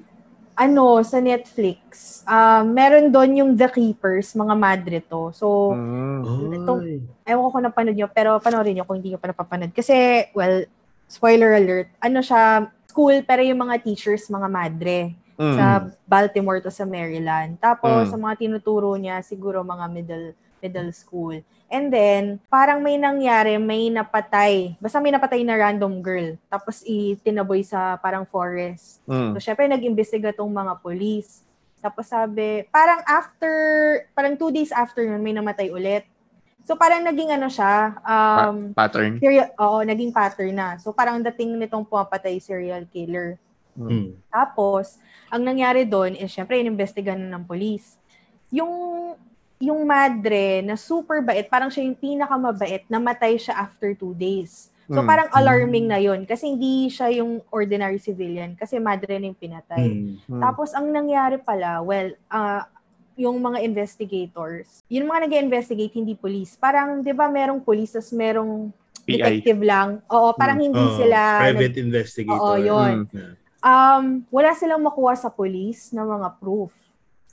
ano, sa Netflix, ah, meron doon yung The Keepers, mga madre to. So, Mm. itong- ewan ko kung napanood nyo, pero panoorin nyo kung hindi nyo pa napapanood. Kasi, well, spoiler alert, ano siya, school, pero yung mga teachers, mga madre. Mm. Sa Baltimore to sa Maryland. Tapos, Mm. sa mga tinuturo niya, siguro mga middle middle school. And then, parang may nangyari, may napatay. Basta may napatay na random girl. Tapos, itinaboy sa parang forest. Mm. So, syempre, nag-imbestiga tong mga police. Tapos sabi, parang after, parang two days after nun, may namatay ulit. So, parang naging ano siya, um, Pattern. serial, oo, naging pattern na. So, parang dating nitong pumapatay serial killer. Mm. Tapos, ang nangyari doon is, syempre, inimbestigahan na ng police. Yung, yung madre na super bait, parang siya yung pinakamabait, namatay siya after two days. So, Mm. parang alarming na yon kasi hindi siya yung ordinary civilian kasi madre na yung pinatay. Mm. Mm. Tapos, ang nangyari pala, well, ah, yung mga investigators, yung mga nag investigate hindi police. Parang, di ba, merong police, tas merong PI. detective lang. Oo, parang hindi Oh, sila... private nag- investigator. Oo, yun. Yeah. um, wala silang makuha sa police na mga proof.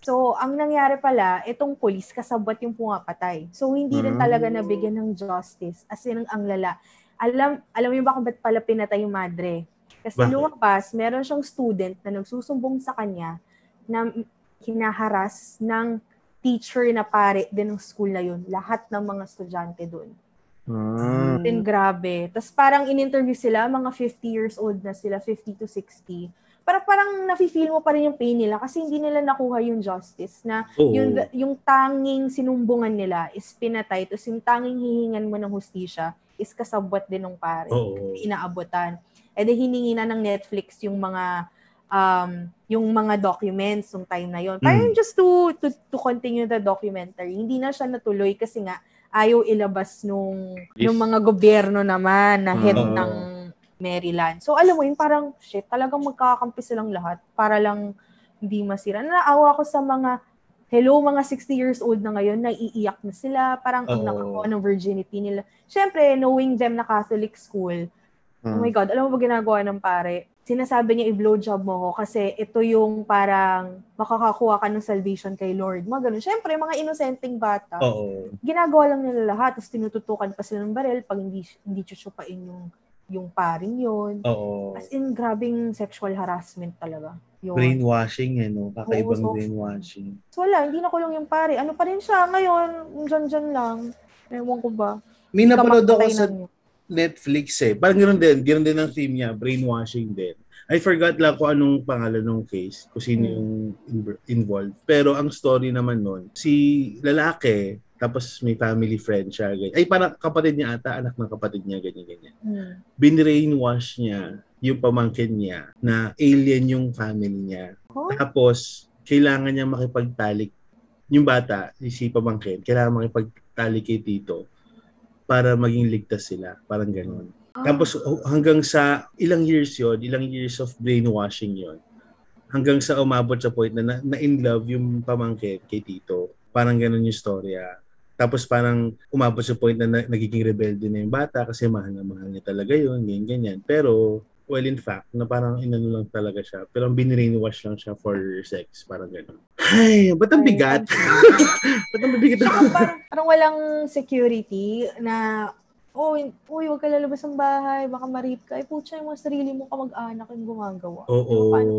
So, ang nangyari pala, itong police kasabot yung pumapatay. So, hindi rin talaga nabigyan ng justice. As in, ang lala. Alam, alam mo ba kung ba't pala pinatay yung madre? Kasi Bakit? lumabas, meron siyang student na nagsusumbong sa kanya na hinaharas ng teacher na pare din ng school na yun. Lahat ng mga estudyante doon. Mm. Then grabe. Tapos parang in-interview sila, mga 50 years old na sila, 50 to 60. Para parang nafe-feel mo pa rin yung pain nila kasi hindi nila nakuha yung justice na Oo. yung, yung tanging sinumbungan nila is pinatay. Tapos yung tanging hihingan mo ng hustisya is kasabwat din ng pare. Oo. Inaabutan. E di hiningi na ng Netflix yung mga um, yung mga documents yung time na yon. Parang Mm. just to, to to continue the documentary. Hindi na siya natuloy kasi nga ayaw ilabas nung Yes. nung mga gobyerno naman na head Oo. ng Maryland. So alam mo yun, parang shit, talagang magkakampi silang lahat para lang hindi masira. Naawa ko sa mga hello, mga 60 years old na ngayon, naiiyak na sila, parang ang Oo. nakakuha ng virginity nila. Siyempre, knowing them na Catholic school, Oh my Mm. God, alam mo ba ginagawa ng pare? Sinasabi niya i-blowjob mo ko kasi ito yung parang makakakuha ka ng salvation kay Lord. Mga ganun. Siyempre, mga inosenteng bata. Oo. Ginagawa lang nila lahat. Tapos tinututukan pa sila ng baril pag hindi, hindi chuchupain yung, yung paring yun. Oo. As in, grabing sexual harassment talaga. Yun. Brainwashing, eh, no? Kakaibang Oo, so- brainwashing. So wala, hindi na kulong yung pare. Ano pa rin siya ngayon? Dyan-dyan lang. Ewan ko ba. May napanood ako sa. Netflix eh. Parang ganoon din. Ganoon din ang theme niya. Brainwashing din. I forgot lang kung anong pangalan ng case. Kung sino Hmm. yung in- involved. Pero ang story naman nun, si lalaki, tapos may family friend siya. Ganyan. Ay, parang kapatid niya ata, anak ng kapatid niya, ganyan-ganyan. Hmm. Binrainwash niya yung pamangkin niya na alien yung family niya. Oh? Tapos, kailangan niya makipagtalik. Yung bata, si pamangkin, kailangan makipagtalik kay tito para maging ligtas sila. Parang ganun. Tapos oh, hanggang sa ilang years yon ilang years of brainwashing yon hanggang sa umabot sa point na, na, na in love yung pamangkin kay tito. Parang ganun yung storya. Tapos parang umabot sa point na, na nagiging rebelde na yung bata kasi mahal na mahal niya talaga yun, ganyan, ganyan. Pero, well, in fact, na parang inano lang talaga siya. Pero ang binrainwash lang siya for sex. Parang ganun. Ay, ba't ang bigat? ba't ang bigat? Parang, parang walang security na, oh, uy, huwag ka lalabas ng bahay, baka ma-rape ka. Eh, putya, yung mga sarili mo kamag-anak yung gumagawa. Oo. Paano?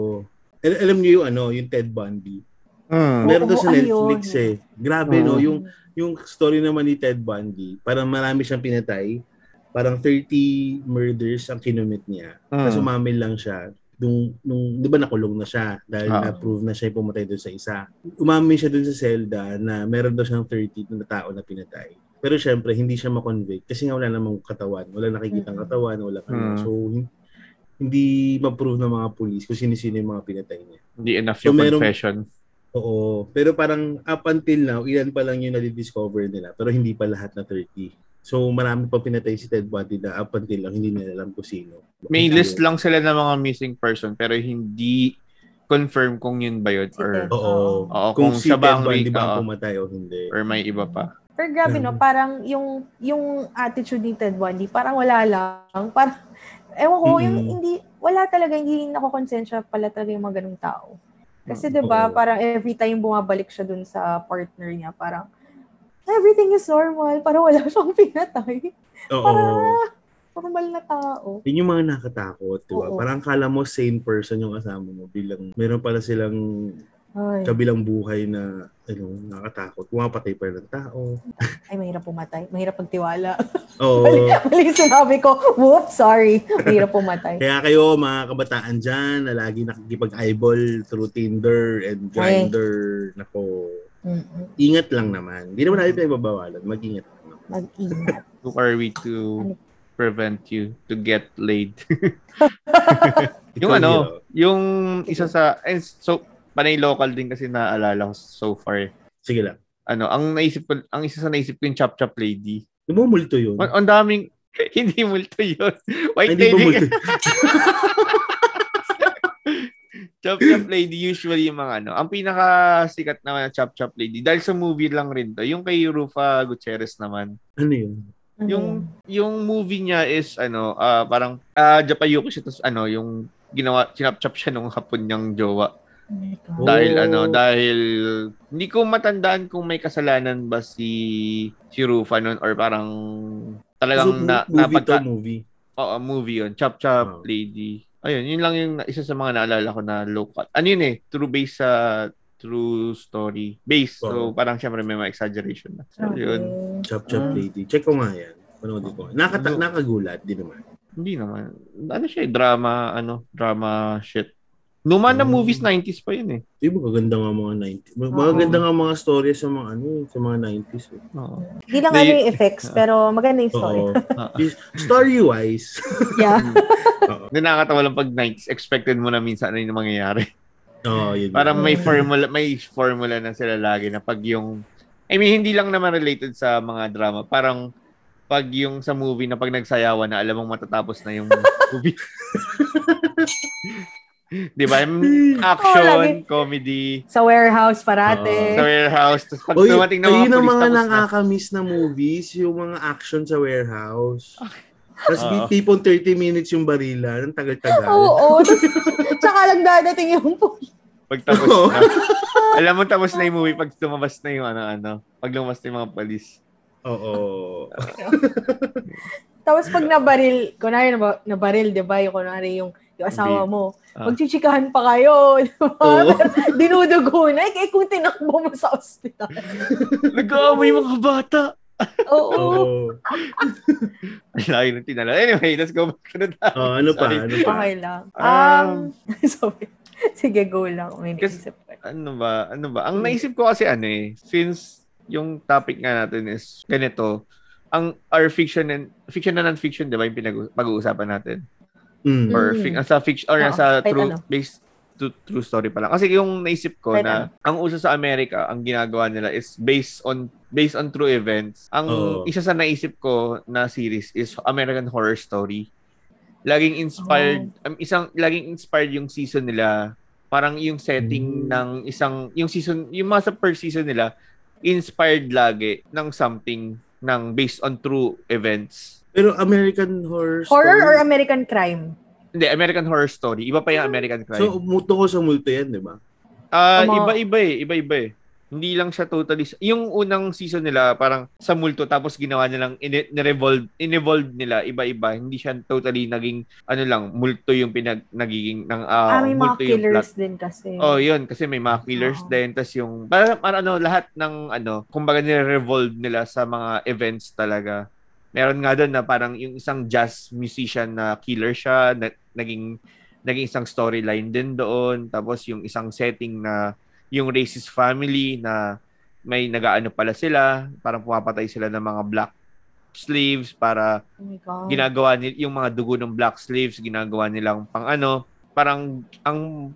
Al- alam niyo yung ano, yung Ted Bundy. Mm. Meron to Oo, sa ayun. Netflix eh. Grabe no, Oo. yung yung story naman ni Ted Bundy, parang marami siyang pinatay. Parang 30 murders ang kinumit niya. Tapos Mm. umamil lang siya. nung, nung di ba nakulong na siya dahil Ah. na-prove na siya pumatay doon sa isa. Umami siya doon sa Zelda na meron daw siyang 30 na tao na pinatay. Pero syempre, hindi siya makonvict kasi nga wala namang katawan. Wala nakikitang katawan, wala ano. Mm. So, hin- hindi ma-prove ng mga police kung sino-sino yung mga pinatay niya. Hindi enough So, yung merong- confession. Oo. Pero parang up until now, ilan pa lang yung nadi-discover nila. Pero hindi pa lahat na 30. So, marami pa pinatay si Ted Bundy na up until lang, hindi nila alam kung sino. May Kung list sino. lang sila ng mga missing person pero hindi confirm kung yun ba yun or. Oo. Oo, kung, kung si siya Ted ba ang Bundy ba pumatay o hindi. or may iba pa. Pero grabe no, Mm. parang yung yung attitude ni Ted Bundy, parang wala lang. Parang, ewan ko, yung Mm-mm. hindi, wala talaga, hindi nakakonsensya pala talaga yung mga ganung tao. Kasi Mm, 'di ba parang every time bumabalik siya dun sa partner niya, parang everything is normal, parang wala siyang pinatay. Oo. Parang normal na tao. Yun yung mga nakatakot, di ba? Parang kala mo sane person yung kasama mo bilang meron pala silang Ay, kabilang buhay na ano, nakatakot. Pumapatay pa ng tao. ay mahirap pumatay. Mahirap pagtiwala. Oo. mali, mali sinabi ko. Whoops, sorry. Mahirap pumatay. Kaya kayo, mga kabataan dyan, na lagi nakikipag-eyeball through Tinder and Grindr, nako, Mm-mm. ingat lang naman. Hindi naman natin pinagbabawalan. Mag-ingat lang. Mag-ingat. Who are we to prevent you to get laid? yung ano, yung isa sa, and so, panay local din kasi naalala ko so far. Sige lang. Ano, ang naisip ko, ang isa sa naisip ko yung Chop Chop Lady. Namumulto yun. Ang ang daming, hindi multo yun. Ay, White Hindi ba lady. multo? Chop Chop Lady usually yung mga ano. Ang pinaka sikat naman na Chop Chop Lady dahil sa movie lang rin to. Yung kay Rufa Gutierrez naman. Ano yun? Ano Yung yung movie niya is ano, ah parang ah Japayuki siya tapos ano, yung ginawa chinap-chop siya nung hapon niyang jowa. Oh. Dahil ano, dahil hindi ko matandaan kung may kasalanan ba si si Rufa noon or parang talagang So, na, movie napagka, to movie. Oo, movie yun. Chop Chop Oh. Lady. Ayun, yun lang yung isa sa mga naalala ko na local. Ano yun eh, true base sa true story. Base. So, Oo. parang syempre may mga exaggeration na. So, Okay. yun. Chop Chop Ah. Lady. Check ko nga yan. Panoodin ko. Nakata- Ano? nakagulat, di naman. Hindi naman. Ano siya eh, drama, ano, drama shit. Numa na Oh. movies, 90s pa yun eh. Di ba maganda nga mga 90s? Mag-. Maganda nga mga story sa mga ano, sa mga 90s. Eh. Oo. Hindi lang ano yung effects, pero maganda yung story. Oo. Story-wise. Yeah. Hindi nakakatawa lang pag 90s, expected mo na minsan ano yung mangyayari. Oo, yun. Parang may formula, may formula na sila lagi na pag yung I mean, hindi lang naman related sa mga drama. Parang pag yung sa movie na pag nagsayawan na alam mong matatapos na yung movie. 'Di ba? Yung Action, lagi. comedy, Sa warehouse parate. Oo. sa warehouse. Tapos pag Oy, dumating na ayun mga ang police, mga tapos na. nakakamiss na movies, yung mga action sa warehouse. Tapos Oo. tipong 30 minutes yung barila, ng tagal-tagal. Oo, oo. Tsaka lang dadating yung Pag tapos Oo. na. alam mo tapos na yung movie pag lumabas na yung ano-ano. Pag lumabas na yung mga police. Oo. Tapos pag nabaril, kunwari nab- nabaril, di ba? Yung kunwari yung, yung asawa mo, Ah. magchichikahan pa kayo. Di ba? Oo. Dinudugo na. Eh, kung tinakbo mo sa ospital. Nag-aaway mga bata. Oo. Lagi nang tinala. Anyway, let's go back to the topic. Oh, ano pa? Sorry. Ano pa? Okay lang. Um, Um, sorry. Sige, go lang. May naisip ko. ano ba, ano ba? Ang naisip ko kasi ano eh, since yung topic nga natin is ganito, ang our fiction and fiction and non-fiction, 'di ba, yung pinag pag-uusapan natin? Mm. Or Mm. fi- sa fiction or Oo, sa kahit true ano. based to true story pa lang. Kasi yung naisip ko Kahit na ang uso sa Amerika, ang ginagawa nila is based on based on true events. Ang Oo. isa sa naisip ko na series is American Horror Story. Laging inspired, um, isang laging inspired yung season nila. Parang yung setting Mm. ng isang yung season, yung mga sa per season nila inspired lagi ng something ng based on true events. Pero American Horror Horror or Story- American crime? Hindi, American Horror Story. Iba pa yung American Crime. So, muto ko sa multo yan, di ba? Ah, Tama. iba-iba eh, iba-iba eh. Hindi lang siya totally yung unang season nila parang sa multo tapos ginawa nilang in- revolve in-evolve nila iba-iba. Hindi siya totally naging ano lang multo yung pinag nagiging ng ah, ah, may mga multo yung killers plot. din kasi. Oh, yun kasi may mga killers Oo. din tas yung parang parang ano lahat ng ano kumbaga nire-revolve nila sa mga events talaga. Meron nga doon na parang yung isang jazz musician na killer siya na, naging naging isang storyline din doon. Tapos yung isang setting na yung racist family na may nagaano pala sila, parang pumapatay sila ng mga black slaves para Oh ginagawa nila yung mga dugo ng black slaves ginagawa nilang pang ano. Parang ang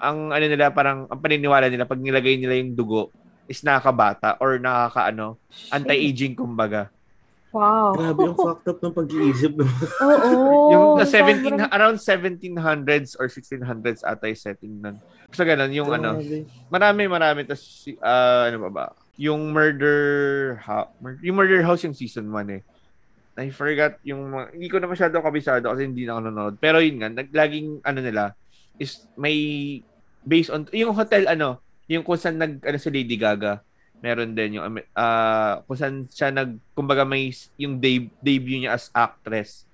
ang ano nila parang ang paniniwala nila pag nilagay nila yung dugo is nakakabata or nakakaano anti-aging kumbaga Wow. Grabe, ang fucked up ng pag-iisip. Oo. yung Oh, na 17 sobrang- around 1700s or 1600s ata yung setting nun so ganun yung ano Grabe. marami marami tas ah, ano ba ba yung murder ha- mur- yung murder house yung season 1 eh I forgot yung mga- hindi ko na masyado kabisado kasi hindi na ako nanonood pero yun nga nag, laging ano nila is may based on yung hotel ano yung kung saan nag ano si Lady Gaga meron din yung ah kung saan siya nag kumbaga may yung deb- debut niya as actress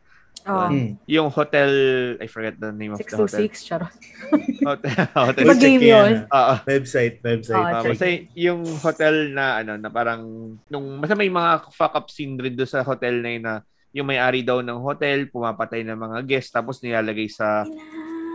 Oh. Hmm. yung hotel I forget the name of the hotel 626, charot. hotel, hotel Iba game Check yan, yun. ah. Oo. Website, website. Ah, Ah, basta yung hotel na ano na parang nung basta may mga fuck up scene rin doon sa hotel na yun na yung may-ari daw ng hotel pumapatay ng mga guest tapos nilalagay sa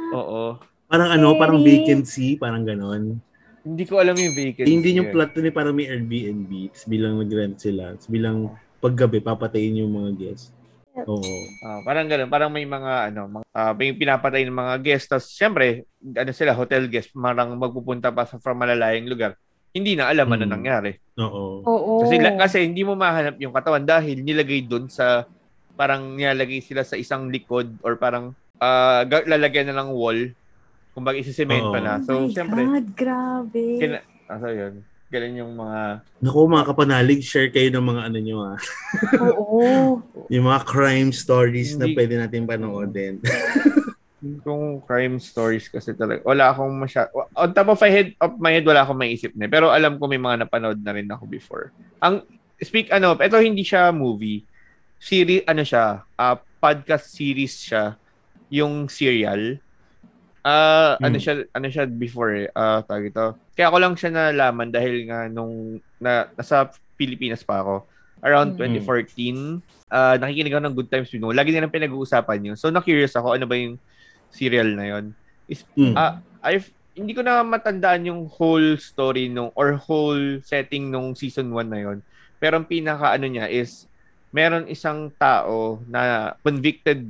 oo Parang ano, parang vacancy, parang ganon. Hindi ko alam yung vacancy Eh, hindi yung eh. plot eh, parang may Airbnb. Tapos bilang nag-rent sila. Tapos bilang paggabi, papatayin yung mga guests. Oo. Ah, parang ganun parang may mga ano mga, ah, may pinapatay ng mga guest tapos syempre ano sila hotel guest parang magpupunta pa sa from malalayang lugar hindi na alam ano Hmm. nangyari Oo. Oo. Kasi, kasi hindi mo mahanap yung katawan dahil nilagay doon sa parang nilalagay sila sa isang likod or parang ah, ga- lalagyan na ng wall. Kumbaga na. oh So, my syempre, God, grabe. kina- ah, so yun. Ganun yung mga Naku, mga kapanalig, share kayo ng mga ano nyo ah. Oo. Yung mga crime stories na Hindi- pwede natin panoodin. yung crime stories kasi talaga. Wala akong masya... On top of my head, of my head, wala akong maisip na. Pero alam ko may mga napanood na rin ako before. Ang, speak, ano, ito hindi siya movie. Series, ano siya, ah, podcast series siya. Yung serial. Ah, ano Hmm. siya, ano siya before eh. Ah, tawag ito. Kaya ako lang siya nalaman dahil nga nung na, nasa Pilipinas pa ako. Around Hmm. 2014, ah, nakikinig ako ng Good Times Pinoy. Lagi nilang pinag-uusapan yun. So, na-curious ako, ano ba yung serial na yon is Hmm. ah I've hindi ko na matandaan yung whole story nung or whole setting nung season 1 na yon pero ang pinaka ano niya is meron isang tao na convicted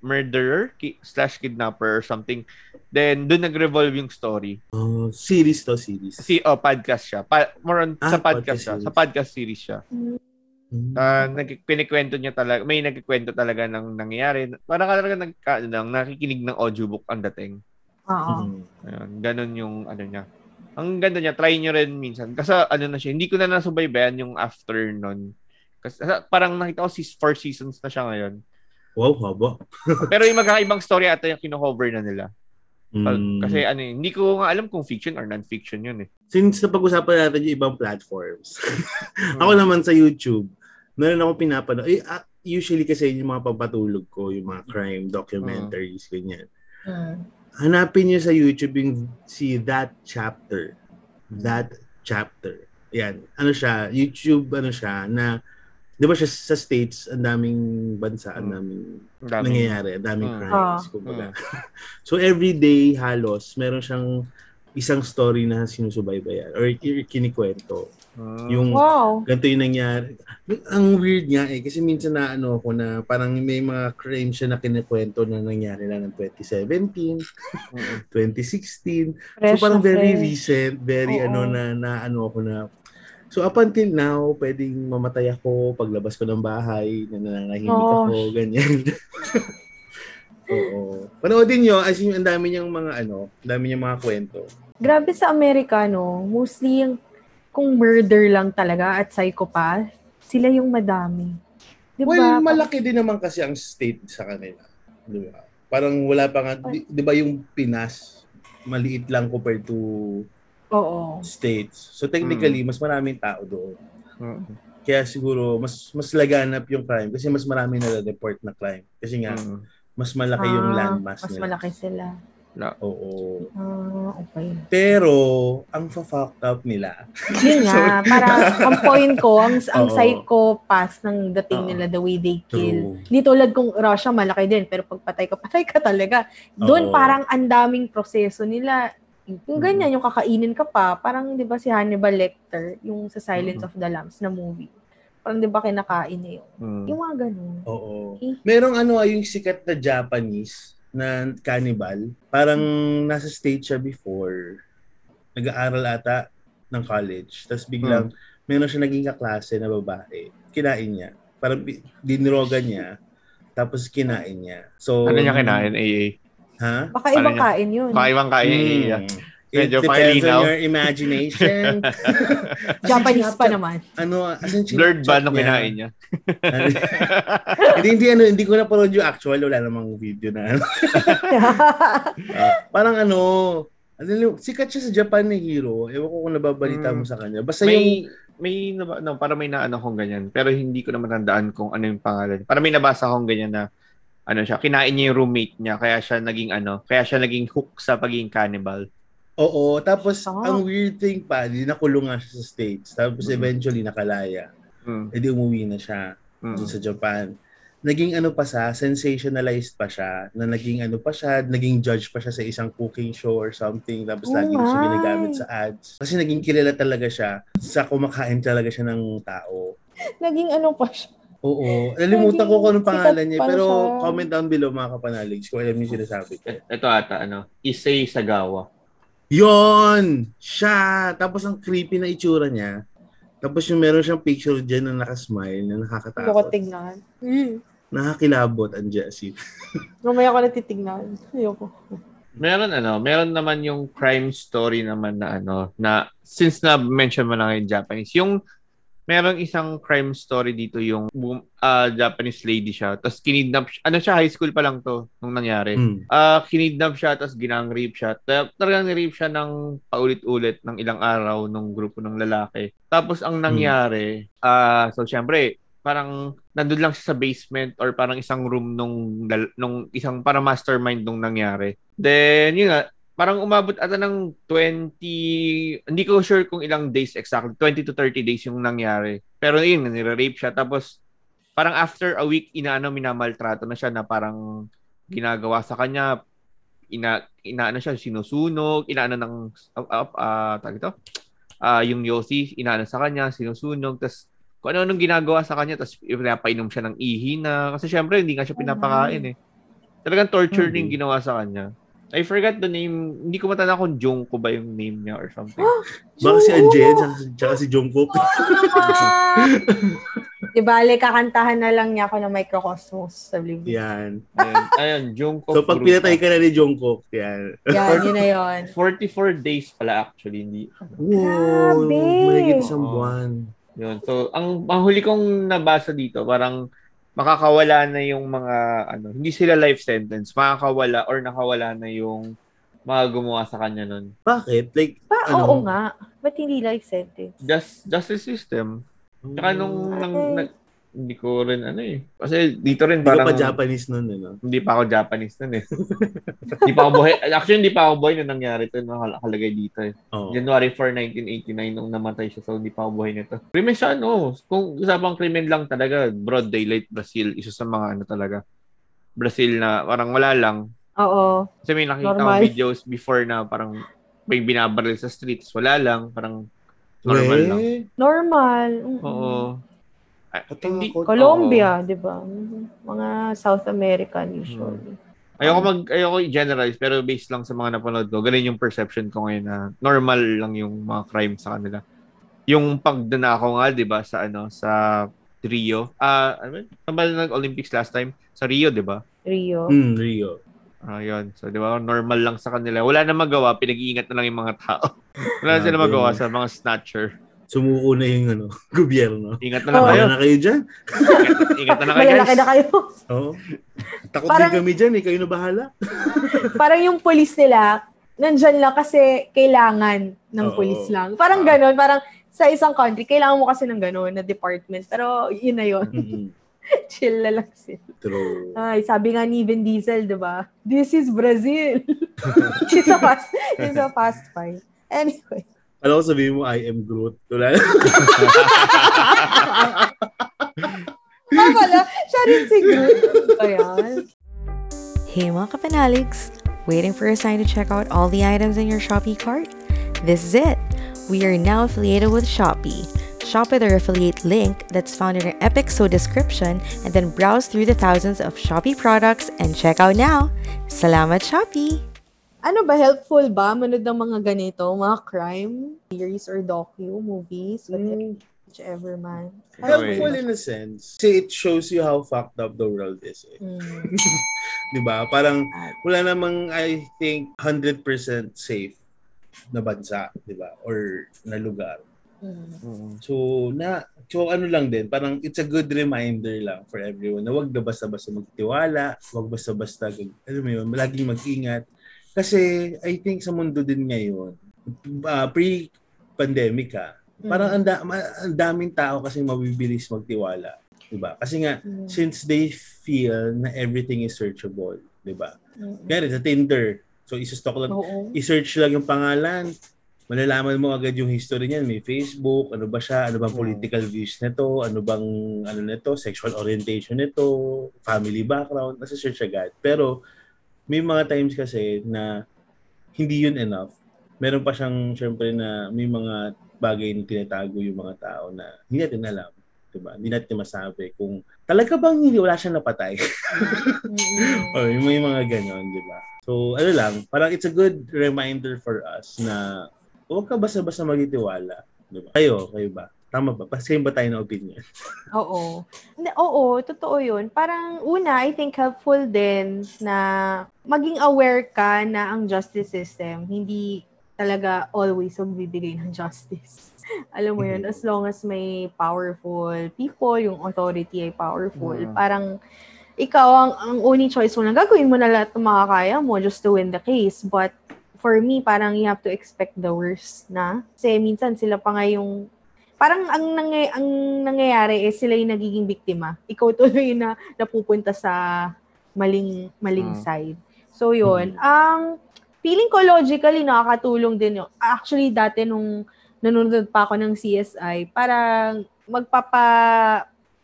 murderer ki- slash kidnapper or something then doon nag-revolve yung story Oh, series to, series. si oh podcast siya pa, more on Ah, sa podcast podcast siya sa series. podcast series siya Hmm. uh, niya talaga, may nagkikwento talaga ng nangyayari. Parang talaga nag, ano lang, nakikinig ng audiobook ang dating. Oo. Hmm. Ayun, ganun yung ano niya. Ang ganda niya, try niyo rin minsan. Kasi ano na siya, hindi ko na nasubaybayan yung after nun. Kasi parang nakita ko sis four seasons na siya ngayon. Wow, haba. Pero yung magkakaibang story ata yung kino-cover na nila. Pag- Hmm. Kasi ano, eh, hindi ko nga alam kung fiction or non-fiction yun eh. Since napag-usapan natin yung ibang platforms, ako naman sa YouTube, meron ako pinapanood. Eh, ah, usually kasi yung mga papatulog ko, yung mga crime documentaries, ganyan. Mm. Hanapin niyo sa YouTube yung si That Chapter. That Chapter. Yan. Ano siya, YouTube, ano siya, na, di ba siya sa States, ang daming bansa, ang Mm. daming dami. nangyayari, ang daming Mm. crimes, Ah. kumbaga. so every day halos meron siyang isang story na sinusubaybayan or ki- kinikwento. Mm. Yung Wow. ganito yung nangyari. Ang weird nga eh kasi minsan na ano ako na parang may mga crimes siya na kinikwento na nangyari na ng 2017, Mm. 2016. Fresh so parang na very fresh. recent, very Oo. ano na na ano ako na So up until now, pwedeng mamatay ako paglabas ko ng bahay, na nananahimik Oh. ako, ganyan. Oo. Panoodin nyo, as in, ang dami niyang mga ano, ang dami niyang mga kwento. Grabe sa Amerika, no? Mostly yung kung murder lang talaga at psychopath, sila yung madami. Di ba? Well, malaki din naman kasi ang state sa kanila. Di ba? Parang wala pa nga, di, di ba yung Pinas, maliit lang compared to Oo. states. So technically, mas maraming tao doon. Mm. Kaya siguro, mas mas laganap yung crime kasi mas marami na report na crime. Kasi nga, Mm. mas malaki yung Ah, landmass Mas nila. malaki sila. Oo. Ah, okay. Pero, ang fa-fucked up nila, Yun nga, para ang point ko, ang, ang Oo. psychopath ng dating Oo. nila, the way they kill. True. Hindi tulad kung Russia, malaki din, pero pag patay ka, patay ka talaga. Doon Oo. parang ang daming proseso nila. Yung Mm. ganyan, yung kakainin ka pa, parang di ba si Hannibal Lecter, yung sa Silence Mm. of the Lambs na movie. Parang di ba kinakain niya yun. Mm. Yung mga ganun. Oo. Eh. Merong ano, ah, yung sikat na Japanese na cannibal. Parang nasa state siya before. Nag-aaral ata ng college. Tapos biglang, meron siya naging kaklase na babae. Kinain niya. Parang bi- dinirogan niya. Tapos kinain niya. So, Ano niya kinain, AA? Ha? Baka ibang kain yun. Kakaibang kain, AA. Hmm. It Medyo depends pakilinaw. on your imagination. Japanese pa naman. Ano, as in, Blurred ba nung kinain niya? hindi, hindi, ano, hindi ko napanood yung actual. Wala namang video na ano. Ah, parang ano, ano yung- sikat siya sa Japan na hero. Ewan ko kung nababalita mo Mm. sa kanya. Basta yung, may may naba- no, para may naano kong ganyan pero hindi ko na matandaan kung ano yung pangalan. Para may nabasa akong ganyan na ano siya, kinain niya yung roommate niya kaya siya naging ano, kaya siya naging hook sa pagiging cannibal. oo, tapos Ah. ang weird thing pa, di nakulong nga siya sa States. Tapos Mm. eventually nakalaya. Mm. E di umuwi na siya Mm. dun sa Japan. Naging ano pa siya, sensationalized pa siya, na naging ano pa siya, naging judge pa siya sa isang cooking show or something, tapos Oh lagi na siya ginagamit sa ads. Kasi naging kilala talaga siya sa kumakain talaga siya ng tao. Naging ano pa siya. Oo. Nalimutan ko kung anong pangalan niya. Pero siya. comment down below mga kapanalig kung alam niyo yung sinasabi ko. Ito ata ano, Issei Sagawa. Yon! Siya! Tapos ang creepy na itsura niya. Tapos yung meron siyang picture dyan na nakasmile, na Hindi ko nakakatakot. tignan. Mm. Nakakilabot ang Jessie. Mamaya ko na titignan. Ayoko. Meron ano, meron naman yung crime story naman na ano, na since na mention mo na yung Japanese, yung merong isang crime story dito yung ah, Japanese lady siya, tapos kinidnap siya, ano siya, high school pa lang to nung nangyari. Mm. Ah, kinidnap siya tapos ginang-rape siya. Ta- Talagang ni-rape siya ng paulit-ulit ng ilang araw nung grupo ng lalaki. Tapos ang nangyari, ah so syempre, parang nandun lang siya sa basement or parang isang room nung nung isang para mastermind nung nangyari. Then yun nga, parang umabot ata ng 20, hindi ko sure kung ilang days exactly, 20 to 30 days yung nangyari. Pero yun, nire-rape siya. Tapos parang after a week, inaano, minamaltrato na siya na parang ginagawa sa kanya, ina, inaano siya, sinusunog, inaano ng, uh, uh, uh, ito? Ah, yung Yossi, inaano sa kanya, sinusunog, tapos kung ano nung ginagawa sa kanya, tapos pinapainom siya ng ihi na, kasi syempre hindi nga siya pinapakain eh. Talagang torture Mhm. yung ginawa sa kanya. I forgot the name, hindi ko matanda kung Junko ba yung name niya or something. Baka si Anjen, tsaka, si Jungkook. Di bale, kakantahan na lang niya ako ng Microcosmos sa Oblivion. Yan. Ayun, ayun Junko So pag pinatay ka na ni Jungkook, yan. Yan, yun na yun. 44 days pala actually, hindi. Wow, Grabe. mahigit isang buwan. Yun. So, ang, ang huli kong nabasa dito, parang makakawala na yung mga, ano, hindi sila life sentence, makakawala or nakawala na yung mga gumawa sa kanya nun. Bakit? Like, Pa, Ano? oo nga. Ba't hindi life sentence? Just, justice system. Tsaka nung, Mm. nang, na- hindi ko rin, ano eh. Kasi dito rin hindi parang, pa Japanese nun, ano? hindi pa ako Japanese nun eh. hindi pa ako buhay. Actually, hindi pa ako buhay nung nangyari ito, nakalagay dito eh. Oo. January 4, 1989 nung namatay siya so hindi pa ako buhay nito. Krimen siya ano, kung usapang krimen lang talaga, broad daylight Brazil, isa sa mga ano talaga. Brazil na parang wala lang. Oo. Kasi may nakita Normal. akong videos before na parang may binabaril sa streets, wala lang, parang normal lang. Eh, Normal. Mm-mm. Oo. Ah, hindi. Colombia, di ba? Mga South American usually. ayoko mag ayoko i-generalize pero based lang sa mga napanood ko, ganun yung perception ko ngayon na normal lang yung mga crime sa kanila. Yung pagdanako nga, 'di ba, sa ano, sa Rio. Ah, ano ba? Nag-Olympics last time? Sa Rio, 'di ba? Rio. Hmm, Rio. Ah, yun. So, 'di ba, normal lang sa kanila. Wala na magawa, pinag-iingat na lang yung mga tao. Wala na sila Grabe. magawa sa mga snatcher. Sumuko na yung ano, gobyerno. Ingat na lang Oo. kayo. Na kayo dyan. Ingat, ingat na lang kayo, Malalaki guys. na kayo. Oo. Takot Parang- din kami dyan eh. Kayo na bahala. Parang yung police nila, nandyan lang kasi kailangan ng Oo. police lang. Parang Ah. ganon. Parang sa isang country, kailangan mo kasi ng ganon na department. Pero yun na yun. Mhm. Chill na lang sila. True. Ay, sabi nga ni Vin Diesel, di ba? This is Brazil. it's a fast, it's a fast fight. Anyway. Alam ko sabihin mo, I am Groot. Wala Ah, pala, siya rin si Groot. Hey mga kapanaligs! Waiting for a sign to check out all the items in your Shopee cart? This is it! We are now affiliated with Shopee. Shop with our affiliate link that's found in our episode description and then browse through the thousands of Shopee products and check out now! Salamat Shopee! Ano ba, helpful ba manood ng mga ganito, mga crime series or docu, movies, whatever, whichever man? Helpful in a sense. Kasi it shows you how fucked up the world is. Eh. Mm. Di ba? Parang wala namang, I think, 100% safe na bansa, di ba? Or na lugar. Mm. So, na, so ano lang din, parang it's a good reminder lang for everyone na wag na basta-basta magtiwala, wag basta-basta, alam mo yun, laging mag-ingat. Kasi I think sa mundo din ngayon, uh, pre-pandemic ha, parang ang, da- ang daming tao kasi mabibilis magtiwala. Diba? Kasi nga, Mm. since they feel na everything is searchable, diba? Mm. Kaya sa Tinder, so isustok lang, Oo. i-search lang yung pangalan, malalaman mo agad yung history niyan, may Facebook, ano ba siya, ano bang political views nito, ano bang ano nito, sexual orientation nito, family background, nasa search agad. Pero may mga times kasi na hindi yun enough. Meron pa siyang syempre na may mga bagay na tinatago yung mga tao na hindi natin alam. Diba? Hindi natin masabi kung talaga bang hindi wala siyang napatay. Or yung may mga ganon, di ba? So, ano lang, parang it's a good reminder for us na huwag ka basta-basta magtitiwala. Di ba? Kayo, kayo ba? Tama ba? Pasayin ba tayo ng opinion? Oo. Oo, totoo yun. Parang una, I think helpful din na maging aware ka na ang justice system hindi talaga always magbibigay ng justice. Alam mo yun, as long as may powerful people, yung authority ay powerful, Mm. parang ikaw ang, ang only choice mo lang, gagawin mo na lahat ng makakaya mo just to win the case. But for me, parang you have to expect the worst na. Kasi minsan sila pa nga yung parang ang, nangy- ang nangyayari is sila yung nagiging biktima. Ikaw tuloy na napupunta sa maling maling Mm. side. So yun, ang feeling ko logically nakakatulong din yun. Actually dati nung nanonood pa ako ng CSI, parang magpapa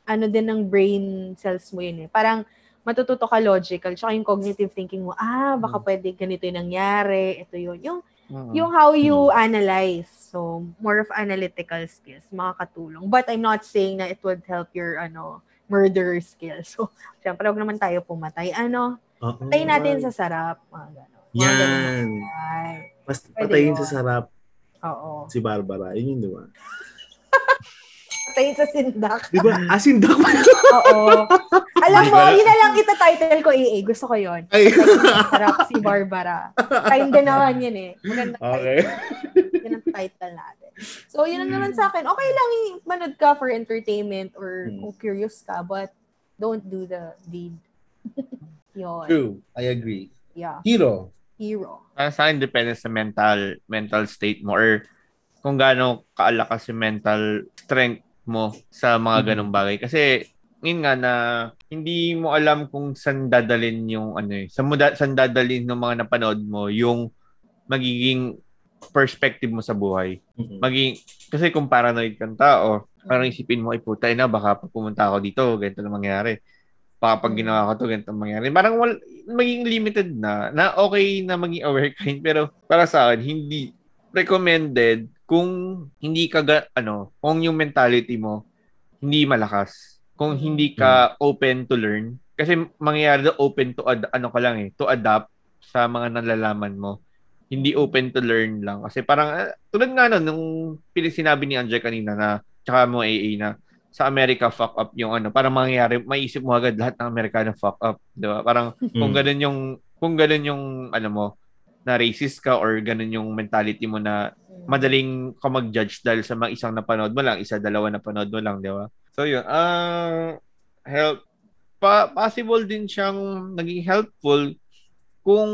ano din ng brain cells mo yun eh. Parang matututo ka logical, tsaka yung cognitive thinking mo, ah, baka pwede ganito yung nangyari, ito yun. Yung yung how you analyze. So, more of analytical skills, makakatulong. But I'm not saying na it would help your ano murder skills. So, syempre, huwag naman tayo pumatay. Ano, Oo. patayin natin sa sarap. Mga gano'n. Yan. Mas patayin yun. sa sarap Oo. si Barbara. Yun yun, di ba? Patayin sa sindak. Di ba? Asin daw pa. Oo. Alam mo, yun na lang kita title ko, AA. Gusto ko yun. Ay. Sarap si Barbara. Time din naman yun eh. Maganda Okay. Yun ang title natin. So, yun ang naman sa akin. Okay lang yung manood ka for entertainment or Hmm. kung curious ka, but don't do the deed. yun. True. I agree. Yeah. Hero. Hero. Para sa akin, depende sa mental mental state mo or kung gaano kaalakas yung mental strength mo sa mga Mhm. ganong bagay. Kasi, yun nga na hindi mo alam kung saan dadalin yung ano eh. Saan, mo da, saan dadalin ng mga napanood mo yung magiging perspective mo sa buhay. Mhm. Maging, kasi kung paranoid kang tao, parang isipin mo, ay putay na, baka pag pumunta ako dito, ganito na mangyari. Baka pag Mm. ginawa ko to, ganito na mangyari. Parang wal, maging limited na, na okay na maging aware ka, pero para sa akin, hindi recommended kung hindi ka, ga- ano, kung yung mentality mo, hindi malakas. Kung hindi ka open to learn. Kasi mangyayari daw open to, ad- ano ka lang eh, to adapt sa mga nalalaman mo hindi open to learn lang. Kasi parang, ah, tulad nga no, nung sinabi ni Andre kanina na, tsaka mo AA na, sa America fuck up yung ano, parang mangyayari, maisip mo agad lahat ng Amerikano fuck up. Di ba? Parang, kung Mm. ganun yung, kung ganun yung, ano mo, na racist ka or ganun yung mentality mo na madaling ka mag-judge dahil sa mga isang napanood mo lang, isa, dalawa napanood mo lang, di ba? So yun, ah, help, pa, possible din siyang naging helpful kung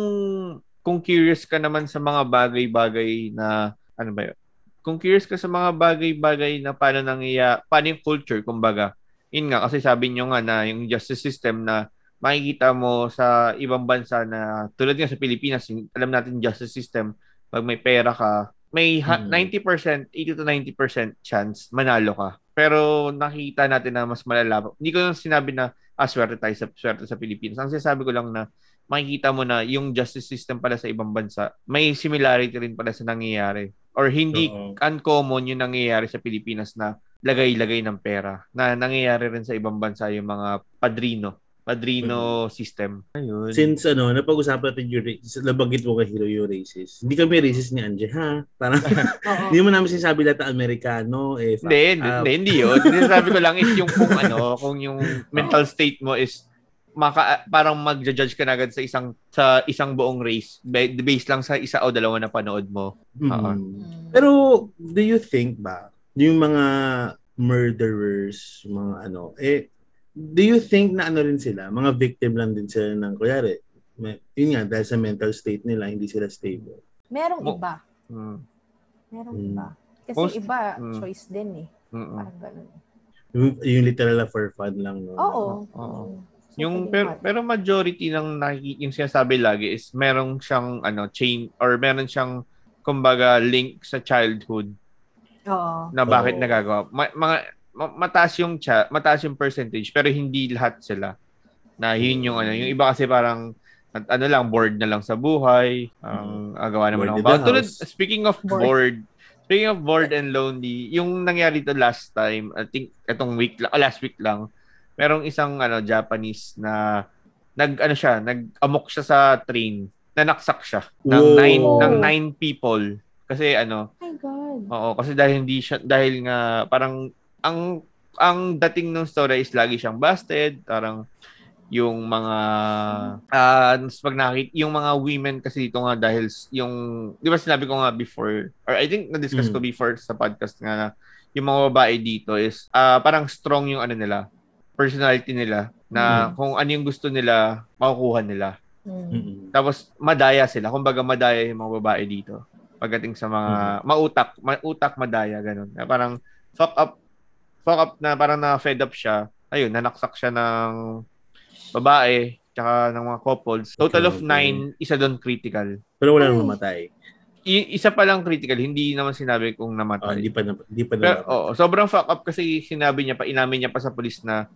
kung curious ka naman sa mga bagay-bagay na ano ba yun? Kung curious ka sa mga bagay-bagay na paano nangyaya, paano yung culture, kumbaga, yun nga, kasi sabi nyo nga na yung justice system na makikita mo sa ibang bansa na tulad nga sa Pilipinas, alam natin justice system, pag may pera ka, may ha- Mm. 90%, 80 to 90% chance manalo ka. Pero nakikita natin na mas malala. Hindi ko sinabi na ah, swerte tayo sa, swerte sa Pilipinas. Ang sinasabi ko lang na makikita mo na yung justice system pala sa ibang bansa, may similarity rin pala sa nangyayari. Or hindi Oo. uncommon yung nangyayari sa Pilipinas na lagay-lagay ng pera. Na nangyayari rin sa ibang bansa yung mga padrino. Padrino system. Ayun. Since ano, napag-usapan natin yung race, nabanggit mo kay Hero yung racist. Hindi kami racist ni Anje, ha? Parang, hindi mo namin sinasabi lahat Amerikano, eh, fuck Hindi, hindi, up. hindi, hindi yun. Sinasabi ko lang is yung kung ano, kung yung mental state mo is maka parang magja-judge ka na agad sa isang sa isang buong race ba- based lang sa isa o dalawa na panood mo. Mm. Oo. Pero, do you think ba, yung mga murderers, mga ano, eh, do you think na ano rin sila, mga victim lang din sila ng, kuyari, may, yun nga, dahil sa mental state nila, hindi sila stable. Merong iba. Mm. Merong Mm. iba. Kasi Most- iba, mm. choice din eh. Mm-mm. Parang ganun. Yung, yung literal na for fun lang, no? Oo. Oo. So, Yung pero, pero majority ng nakiki- yung sinasabi lagi is merong siyang ano chain or meron siyang kumbaga link sa childhood Oo. na bakit Oo. nagagawa. Ma- mga mataas yung cha- mataas yung percentage pero hindi lahat sila. Na yun yung ano, yung iba kasi parang at ano lang bored na lang sa buhay, ang agawa naman ng the Tulad, speaking of Bored. bored, speaking of bored and lonely, yung nangyari to last time, I think etong week lang, last week lang, merong isang ano Japanese na nag ano siya, nag-amok siya sa train. Nanaksak siya ng Whoa. nine ng nine people kasi ano, Oh my God. Oo, kasi dahil hindi siya dahil nga parang ang ang dating ng story is lagi siyang busted, parang yung mga ah pag nakit yung mga women kasi dito nga dahil yung di ba sinabi ko nga before or I think na-discuss ko Mm. before sa podcast nga na yung mga babae dito is ah parang strong yung ano nila personality nila na kung ano yung gusto nila makukuha nila Mm. Tapos madaya sila. Kumbaga madaya yung mga babae dito. Pagdating sa mga mautak, mautak madaya ganun. Na parang fuck up fuck up na parang na fed up siya. Ayun, nanaksak siya ng babae tsaka ng mga couples. Total of Okay. nine, isa doon critical. Pero wala nang mamatay. I- isa pa lang critical, hindi naman sinabi kung Oh, namatay. hindi pa na, hindi pa Pero, na. oo, sobrang fuck up kasi sinabi niya pa, inamin niya pa sa polis na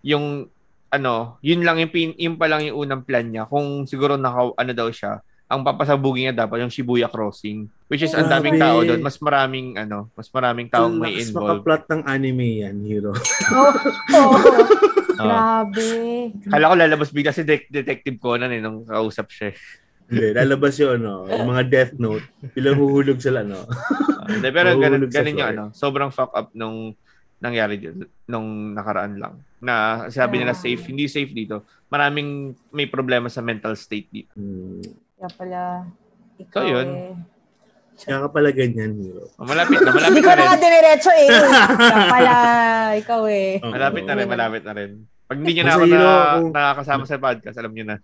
yung ano, yun lang yung, pin, yun pa lang yung unang plan niya. Kung siguro naka, ano daw siya, ang papasabugin niya dapat yung Shibuya Crossing. Which is ang daming tao doon. Mas maraming, ano, mas maraming taong may involved. makaplot ng anime yan, hero. Oh, oh. Oo. Grabe. Kala ko lalabas bigla si De- Detective Conan eh, nung kausap siya. Hindi, lalabas yun, no? Yung mga Death Note, bilang huhulog sila, no? Ah, Hindi, pero ganun, ganun yung ano, sobrang fuck up nung nangyari dito, nung nakaraan lang. Na sabi nila Yeah. safe, hindi safe dito. Maraming may problema sa mental state dito. Hmm. Kaya pala, ikaw So, yun. eh. Kaya ka pala ganyan, hero. Oh, malapit na, Hindi malapit ko na na nga rin. dinerecho eh. Kaya pala, ikaw eh. Oo. Malapit na rin, malapit na rin. Pag hindi nyo na ako na, nakakasama sa podcast, alam nyo na.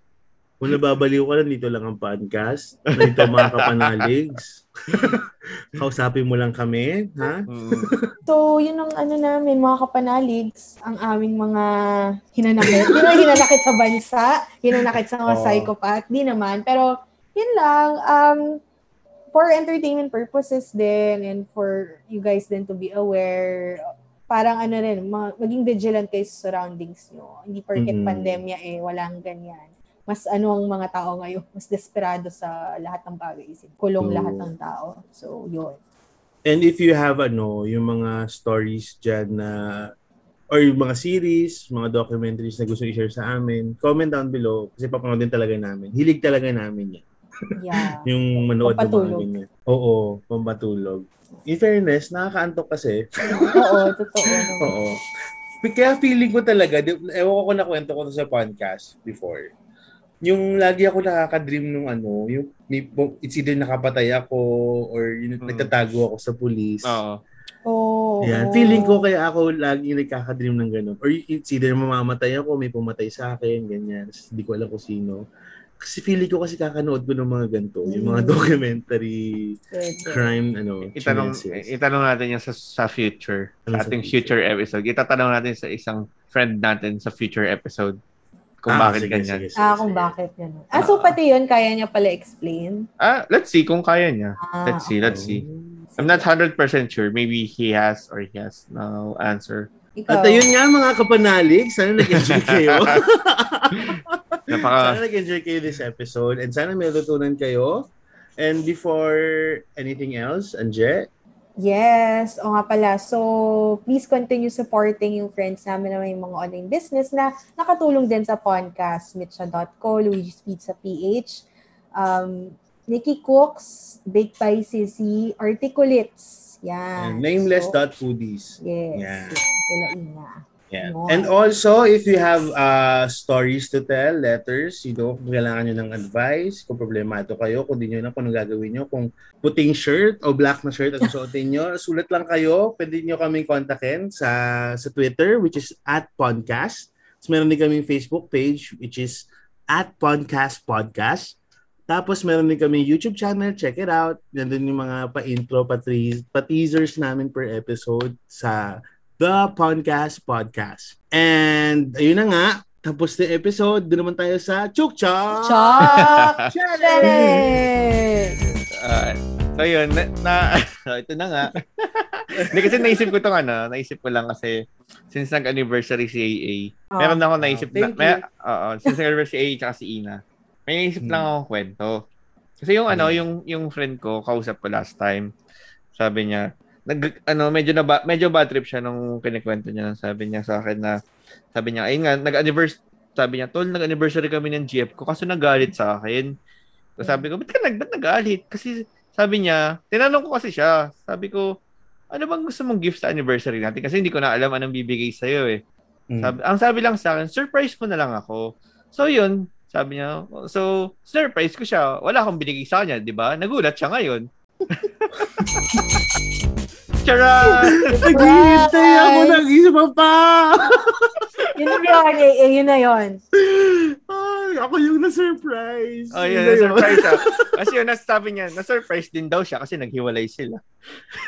Kung nababaliw ka lang, dito lang ang podcast. Dito ang mga kapanaligs. Kausapin mo lang kami, ha? Mm. So, yun ang ano namin, mga kapanaligs, ang aming mga hinanakit. Hindi naman hinanakit sa bansa, hinanakit sa mga Oo. psychopath, di naman. Pero, yun lang, um, for entertainment purposes din and for you guys then to be aware, parang ano rin, ma- maging vigilant kayo sa surroundings nyo. Hindi porket Mhm. pandemya eh, walang ganyan. Mas ano ang mga tao ngayon, mas desperado sa lahat ng bagay. Kulong True. lahat ng tao. So, yun. And if you have ano, yung mga stories dyan na or yung mga series, mga documentaries na gusto i-share sa amin, comment down below kasi papanood din talaga namin. Hilig talaga namin yan. Yeah. Yung manood ng mga ganyan. Oo, pampatulog. In fairness, nakakaantok kasi. Oo, totoo. Oo. Kaya feeling ko talaga, ewan ko kung nakwento ko to sa podcast before. Yung lagi ako nakaka-dream nung ano, yung may, it's either nakapatay ako or yung Mm. nagtatago ako sa police. Oo. Oo. Yan. Feeling ko kaya ako lagi nagkaka-dream ng ganun. Or it's either mamamatay ako, may pumatay sa akin, ganyan. Hindi ko alam kung sino. Kasi feeling ko kasi kakanood ko ng mga ganito. Yung mga Mm. documentary, crime, ano, Itanong, chinenses. itanong natin yan sa, sa future. Ano Sa sa ating future? future episode. Itatanong natin sa isang friend natin sa future episode. Kung Ah, bakit sige, ganyan. sige, sige, Ah, kung sige. bakit gano'n. Ah, so pati yun, kaya niya pala explain? Ah, let's see kung kaya niya. Ah, Let's see, let's see. I'm not 100% sure. Maybe he has or he has no answer. Ikaw. At ayun nga mga kapanalig, sana nag-enjoy kayo. Napaka sana nag-enjoy kayo this episode and sana may natutunan kayo. And before anything else, Anje, Yes, o nga pala. So, please continue supporting yung friends namin na may mga online business na nakatulong din sa podcast. Mitcha.co, Luigi's Pizza PH, um, Nikki Cooks, Bake by Sissy, Articulates. Yan. and nameless So. Yes. Yan. Kila Ina. Yeah. And also, if you have uh, stories to tell, letters, you know, kung kailangan nyo ng advice, kung problemato kayo, kung di nyo na kung gagawin nyo, kung puting shirt o black na shirt at suotin nyo, sulat lang kayo, pwede nyo kaming kontakin sa, sa Twitter, which is at podcast. Tapos meron din kaming Facebook page, which is at podcast podcast. Tapos meron din kami YouTube channel, check it out. Nandun yung mga pa-intro, pa-teas- pa-teasers namin per episode sa The Podcast Podcast. And ayun na nga, tapos na episode, doon naman tayo sa Chuk Chuk! Challenge! Ah, so yun, na, na ito na nga. Hindi kasi naisip ko itong ano, naisip ko lang kasi since nag-anniversary si AA, Oh. meron ako naisip na, thank may, oo, since nag-anniversary si AA tsaka si Ina, may naisip lang ako kwento. Kasi yung ano, yung yung friend ko, kausap ko last time, sabi niya, nag, ano, medyo na ba, medyo bad trip siya nung kinikwento niya. Sabi niya sa akin na, sabi niya, ayun nga, nag-anniversary, sabi niya, tol, nag-anniversary kami ng GF ko kasi nagalit sa akin. So sabi ko, ba't ka nag, ba't nagalit? Kasi sabi niya, tinanong ko kasi siya, sabi ko, ano bang gusto mong gift sa anniversary natin? Kasi hindi ko na alam anong bibigay sa'yo eh. Mm. Sabi, ang sabi lang sa akin, surprise mo na lang ako. So yun, sabi niya, so surprise ko siya. Wala akong binigay sa kanya, di ba? Nagulat siya ngayon. Charan! Naghihintay ako ng isa pa! Yun na yun, eh, eh, yun na yun. Ay, ako yung na-surprise. Oh, Yun yun, na yun. na-surprise siya. Kasi yun, nasabi niya, na-surprise din daw siya kasi naghiwalay sila.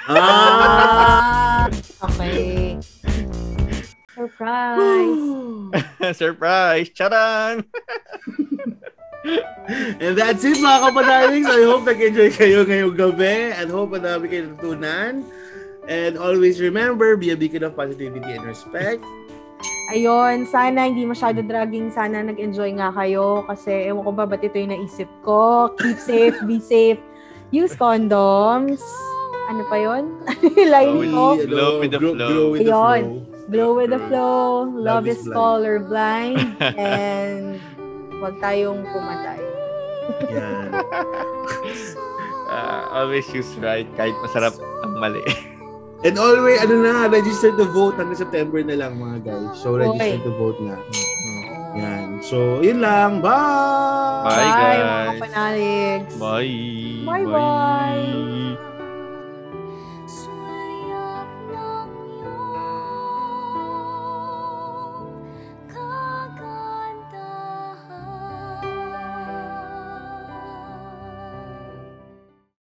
Ah! Ah, okay. Surprise. Surprise! Charan! And that's it mga kapadarings. I hope nag-enjoy kayo ngayong gabi and hope na dami kayo natutunan. And always remember, be a beacon of positivity and respect. Ayun, sana hindi masyado dragging. Sana nag-enjoy nga kayo. Kasi ewan ko ba, ba't ito yung naisip ko. Keep safe, be safe. Use condoms. Ano pa yun? Line ko. Glow with the flow. Grow with the Ayun. flow. Blow with the flow. Love, Love is, colorblind. and wag tayong pumatay. Yan. Uh, always use right kahit masarap ang mali. And always, ano na, register to vote hanggang September na lang mga guys. So, register Okay. to vote na. Yan. So, yun lang. Bye! Bye, mga guys. kapanaligs. Bye! Bye-bye!